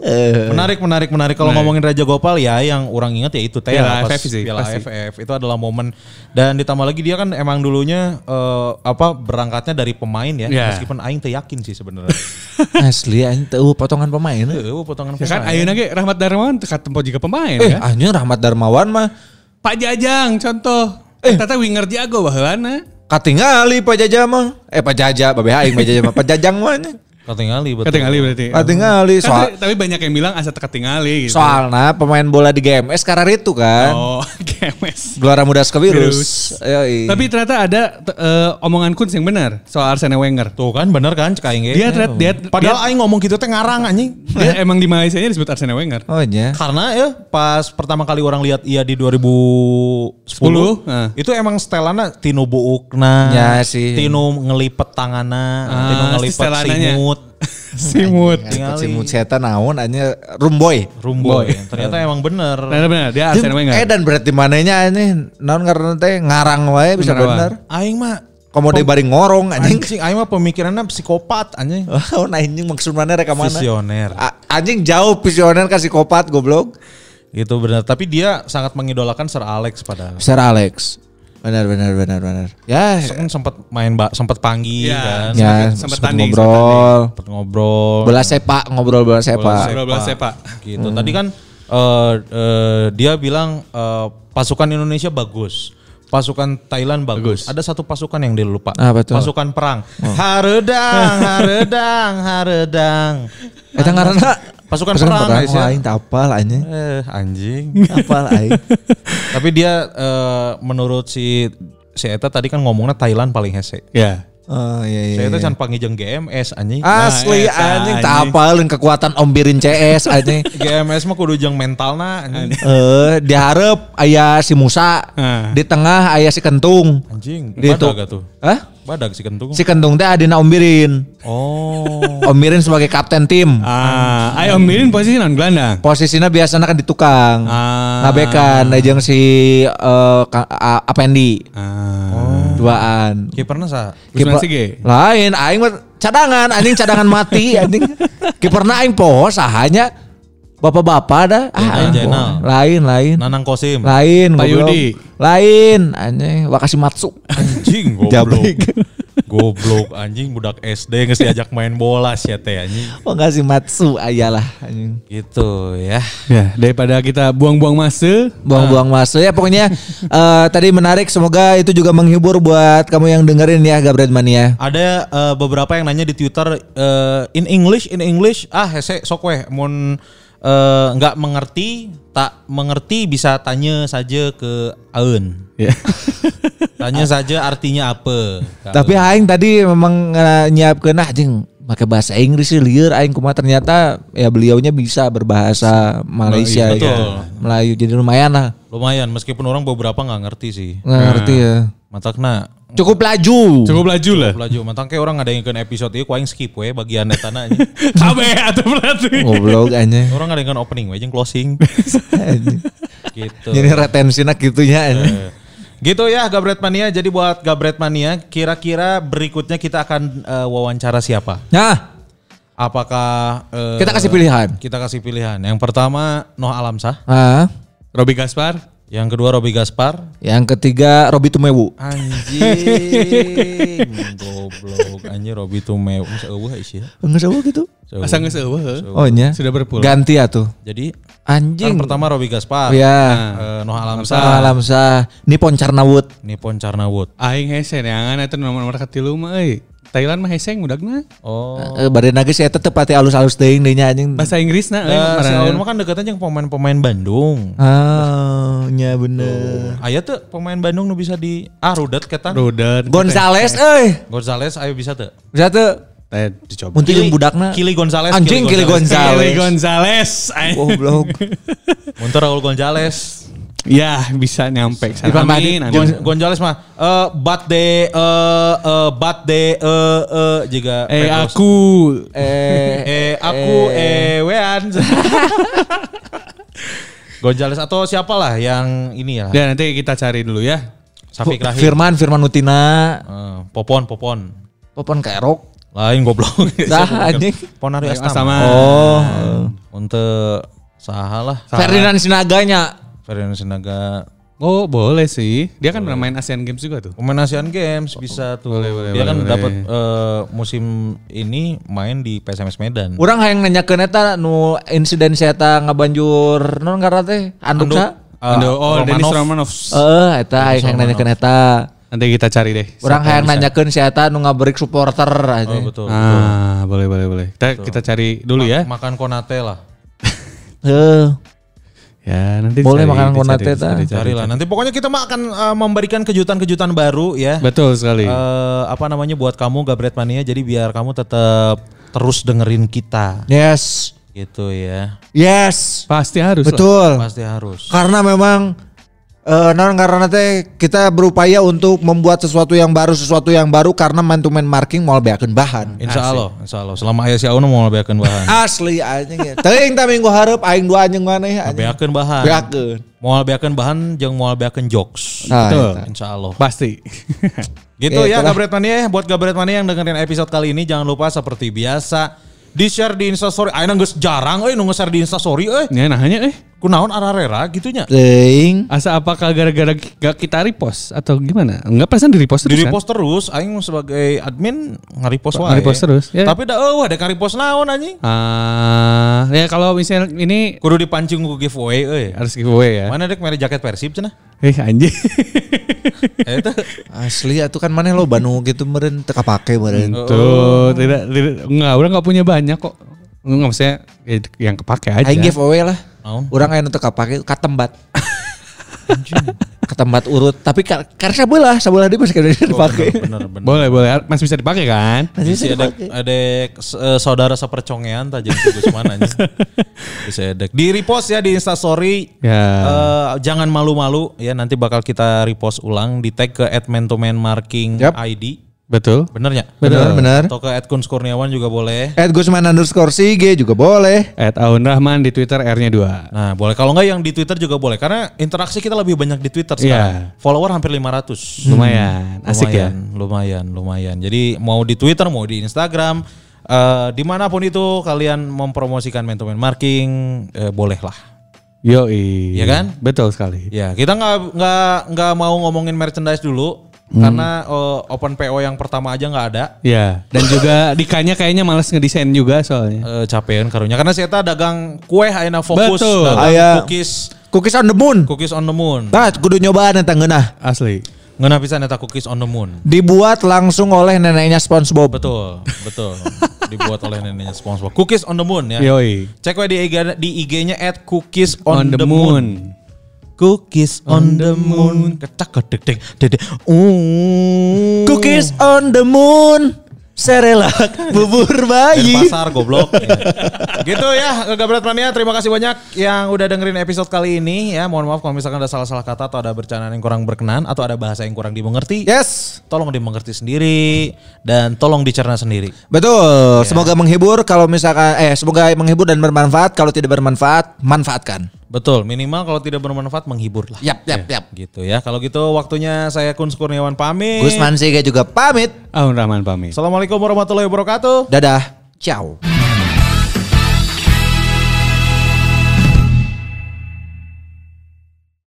Eh, Menarik, menarik, menarik. Kalau ngomongin Raja Gopal ya yang orang ingat ya itu teh Piala AFF sih, Piala. AFF itu adalah momen dan ditambah lagi dia kan emang dulunya eh, apa berangkatnya dari pemain ya, Ya. meskipun aing teh yakin sih sebenarnya. Asli aing tahu potongan pemain. Heeh, potongan Ya kan pemain. ayeuna ge Rahmat Darmawan tekat tempo juga pemain Eh, ya. anjing Rahmat Darmawan mah Pak Jajang contoh. Eh, tata winger jago baheulana. Katingali Pak Jaja mah. Eh Pak Jaja, babe aing Pak Jaja mah. Pak Jajang mah. Katingali betul. Ketinggali berarti. Katingali Kan soal tapi- tapi banyak yang bilang asa ketinggali gitu. soalnya pemain bola di GMS karena itu kan. Oh, GMS. Gelora Muda. Yoi. Tapi ternyata ada eh, omongan Kunz yang benar soal Arsene Wenger. Tuh kan bener kan cek aing ge. Dia ternyata dia, Padahal aing ngomong gitu teh ngarang anjing. dia emang di Malaysia nya disebut Arsene Wenger. oh iya. Karena ya pas pertama kali orang lihat ia di 2010 Sepuluh, nah. itu emang setelana tinu buukna, Ya sih. tinu ngelipet tangana, Ah, tinu si ngelipet setelananya. Simut, Simut. Mutseta naon anya rumboy. rumboy. Ternyata emang bener. Benar benar dia Arsene Wenger. Eh dan berarti mananya ini naon karena teh ngarang wae bisa Bener, bener. Aing mah Komode bari ngorong anjing. anjing, aing mah pemikirannya psikopat anjing. Oh, nah anjing maksud mana reka mana? Visioner. A- Anjing jauh visioner kasih kopat goblok. Gitu bener. Tapi dia sangat mengidolakan Sir Alex pada Sir Alex. Benar benar benar benar. Ya, kan sempat main ba- sempat panggil Iya. kan. ya sempet sempet tanding, ngobrol. Sempat ngobrol. Bola sepak ngobrol bola sepak. Ngobrol bola sepak. gitu. Tadi kan Eh, eh, dia bilang eh, pasukan Indonesia bagus. Pasukan Thailand bagus. Ada satu pasukan yang dia lupa. Apa tuh? Pasukan perang. Haredang, haredang, haredang. Eta ngaranna Pasukan perang, guys, ya. Wah, aing tak apal anjing. Eh, anjing. Apal aing. Tapi dia eh, menurut si si Eta tadi kan ngomongnya Thailand paling hese. Ya. Oh iya iya. Saya iya. teh can panggil jeung GMS anjing. Asli Nah, anjing tak anjing. apalin kekuatan Om Birin CS anjing. GMS mah kudu jeung mentalna anjing. Eh, diharap ayah si Musa, Ah. di tengah ayah si Kentung. Anjing, Di itu. atuh. Hah? Badag si kentung. Si Kentung teh adina Om Birin. Oh. Om Birin sebagai kapten tim. Ah, ayo Om Mirin posisi non gelandang. Posisinya biasanya kan di tukang. Ah. Ngabekan jeung si eh, Ka- A- Apendi. Ah. Duaan. Kiperna sa. Kiper-. Lain aing mah cadangan, anjing cadangan mati anjing. Kiperna aing poho sahanya bapak-bapak dah. Ah, Jenal, poho. Lain, lain. Nanang Kosim. Lain, Pak. Yudi. Lain, anjing Wakashimatsu. Anjing goblok. Goblok anjing budak SD geus diajak main bola sia teh anjing. Wakashimatsu ayalah anjing. Gitu ya. Ya, daripada kita buang-buang masa, Buang-buang masa ya pokoknya eh, tadi menarik semoga itu juga menghibur buat kamu yang dengerin ya Gabret Mania. Ada eh, beberapa yang nanya di Twitter eh, in English in English ah hese sok weh mun eh, nggak mengerti tak mengerti bisa tanya saja ke Aun. ya. Tanya saja artinya apa. Tapi aing tadi memang uh, nyiapkeun ah jeung pakai bahasa Inggris sih lieur aing kumaha ternyata ya beliaunya bisa berbahasa Malaysia Betul. gitu. Melayu jadi lumayan lah. lumayan meskipun orang beberapa nggak ngerti sih. Nggak ngerti ya. Matakna Cukup laju. Cukup laju lah. Laju, matang kayak orang ada yang episode ini, kuaing skip we bagian etana aja. Kabe atau berarti. Goblok aja. orang ada yang opening we jeung closing. gitu. Jadi retensinya gitunya aja. Eh, Gitu ya Gabret Mania. Jadi buat Gabret Mania, kira-kira berikutnya kita akan eh, wawancara siapa? Nah, Apakah eh, kita kasih pilihan. Kita kasih pilihan. Yang pertama Noh Alamsah, Ah, Robi Gaspar. Yang kedua Robi Gaspar, yang ketiga Robi Tumewu. Anjing, goblok. Anjing Robi Tumeu. Masa eueuh isi. Enggak sawo gitu. Asa geus eueuh. Oh nya. Sudah berpulang. Ganti atuh. Jadi kan Anjing. pertama Robi Gaspar. Ya. Eh, Noh Alamsah. Salam sah. Nipon Carnawut. Nippon Carnawut. Aing hese neangan eta nomor-nomor katilu mah euy. Thailand mah hese udagna. Oh. Eh, Bade nage saya tetep pati alus-alus teuing deui nya anjing. Bahasa Inggrisna euy. Eh, si ngaranna. Aun mah kan deketnya jeung pemain-pemain Bandung. Ah, nya bener. Aya tuh pemain Bandung nu bisa di ah rudet ketan. Rudet. Gonzales euy. Gonzales ayo bisa tuh. Bisa tuh. Eh, dicoba. Mun jeung budakna. Kili Gonzales. Anjing Kili Gonzales. Kili Gonzales. Goblok. Mun teu Raul Gonzales. Ya, bisa nyampe ke sana. Amin, amin. Gon- Gonzales mah eh bat de eh eh bat de eh eh juga Eh Petrus. aku Eh, eh aku eh wean. Gonzales atau siapalah yang ini ya. Ya nanti kita cari dulu ya. Safik Rahim. Firman Firman Nutina. Eh, Popon Popon. Popon Kairok. Lain goblok. Dah, anjing. Ponari Astama. Astama. Oh. Untuk saha lah. Ferdinand Sinaganya. Ferdinand Sinaga. Oh boleh sih. Dia kan pernah main Asian Games juga tuh. Pemain Asian Games bisa tuh. Boleh, boleh, Dia boleh, kan boleh. dapat eh, musim ini main di PSMS Medan. Urang hayang nanyakeun eta nu insiden saya ngabanjur non ngaran teh anduk sa. Eh, Ando- oh, Dennis Romanov. Romanov. Heeh, eta hayang hayang nanyakeun eta. Nanti kita cari deh. Hayang yang nanyakeun si eta nu ngabrik supporter aja. Oh, betul. Ah, boleh boleh boleh. Kita kita cari dulu ya. Makan konate lah. Heuh. Ya, nanti Boleh dicari, makan dicari, konate, ta. dicari. Cari lah. Nanti pokoknya kita mah akan eh, memberikan kejutan-kejutan baru ya. Betul sekali. Eh, apa namanya buat kamu Gabret Mania. Jadi biar kamu tetap terus dengerin kita Yes. gitu ya. Yes. Pasti harus. lah. Betul. Pasti harus. Karena memang eh non karena teh kita berupaya untuk membuat sesuatu yang baru, sesuatu yang baru karena man to man marking mau beakeun bahan. Insya Allah, Insya Allah. Selama ayah si Aun mau lebeakeun bahan. Asli anjing ya. Teuing ta minggu hareup aing dua anjing maneh anjing. Lebeakeun bahan. Beakeun. Mau lebeakeun bahan jeung mau lebeakeun jokes. Nah, Betul. Insya Allah. Pasti. Gitu Ya, ya. Gabret Mania. Buat Gabret Mania yang dengerin episode kali ini jangan lupa seperti biasa Di share di Instastory. Aina geus jarang euy nu nge-share di Instastory euy. Ya nahanya eh. Kunaon ararera gitunya. Ting. Asa apakah gara-gara gak kita repost atau gimana? Enggak perasaan di repost Di terus kan? repost terus, aing sebagai admin nge-repost wae. Nge-repost terus, ya. Tapi da eueuh ada repost naon anjing. Ah, ya kalau misalnya ini Kudu dipancing ku giveaway euy. harus giveaway ya. Mana dek mere jaket Persib cenah? Eh anjing. Eta Asli atuh kan maneh lo banu gitu meureun teu kapake meureun. Tuh, tidak, tidak enggak, orang enggak punya banyak kok. Enggak maksudnya ya, yang kepake aja. Aing giveaway lah. Naon? Urang aya nu teu kapake katembat. katembat urut tapi ka- karena sabelah sabelah dia masih kena dipake. bener bener. Boleh, boleh. Masih bisa dipakai kan? Masih Bisa bisa ada ada eh, saudara sepercongean tajam tugas mana Bisa ada. Di repost ya di Instastory. Ya. Eh, jangan malu-malu ya nanti bakal kita repost ulang di tag ke @man-to-man-marking Yap. ID. Betul. Benernya? Bener bener. Atau ke Kuns Kurniawan juga boleh. At Gusman underscore Sige juga boleh. At Aun Rahman di Twitter R-nya 2. Nah, boleh. Kalau enggak yang di Twitter juga boleh. Karena interaksi kita lebih banyak di Twitter sekarang. Follower hampir 500. Lumayan, asik ya. lumayan, Lumayan, lumayan. Jadi mau di Twitter, mau di Instagram, eh, di mana pun itu kalian mempromosikan man-to-man marking, eh, boleh lah. Yoi. Iya kan? Betul sekali. Ya, kita nggak nggak nggak mau ngomongin merchandise dulu karena eh, open PO yang pertama aja nggak ada. Ya, dan juga Dikanya kayaknya males ngedesain juga soalnya. Eh, capean karunya karena saya dagang kue ayeuna fokus Betul. dagang Aya- cookies Cookies on the moon. cookies on the moon. Nah, kudu nyobaan eta ngeunah. Asli. Ngeuna pisan eta cookies on the moon. Dibuat langsung oleh neneknya SpongeBob. Betul, betul. Dibuat oleh neneknya SpongeBob. Cookies on the moon ya. Yoi. Cek we di IG di IG-nya at cookies On, on, the, moon. Cookies on the moon. Kecak kedek dek dede. Cookies on the moon. Serelak bubur Dari bayi. pasar goblok. Ya. gitu ya, Gabret Mania. Terima kasih banyak yang udah dengerin episode kali ini ya. Mohon maaf kalau misalkan ada salah-salah kata atau ada bercandaan yang kurang berkenan atau ada bahasa yang kurang dimengerti. Yes. Tolong dimengerti sendiri dan tolong dicerna sendiri. Betul. Semoga menghibur kalau misalkan eh semoga menghibur dan bermanfaat. Kalau tidak bermanfaat, manfaatkan. Betul, minimal kalau tidak bermanfaat menghibur lah. Yap, yap, yap. Gitu ya. Kalau gitu waktunya saya Kun Kurniawan pamit. Gusman Sige juga pamit. Aun Rahman pamit. Assalamualaikum warahmatullahi wabarakatuh. Dadah. Ciao.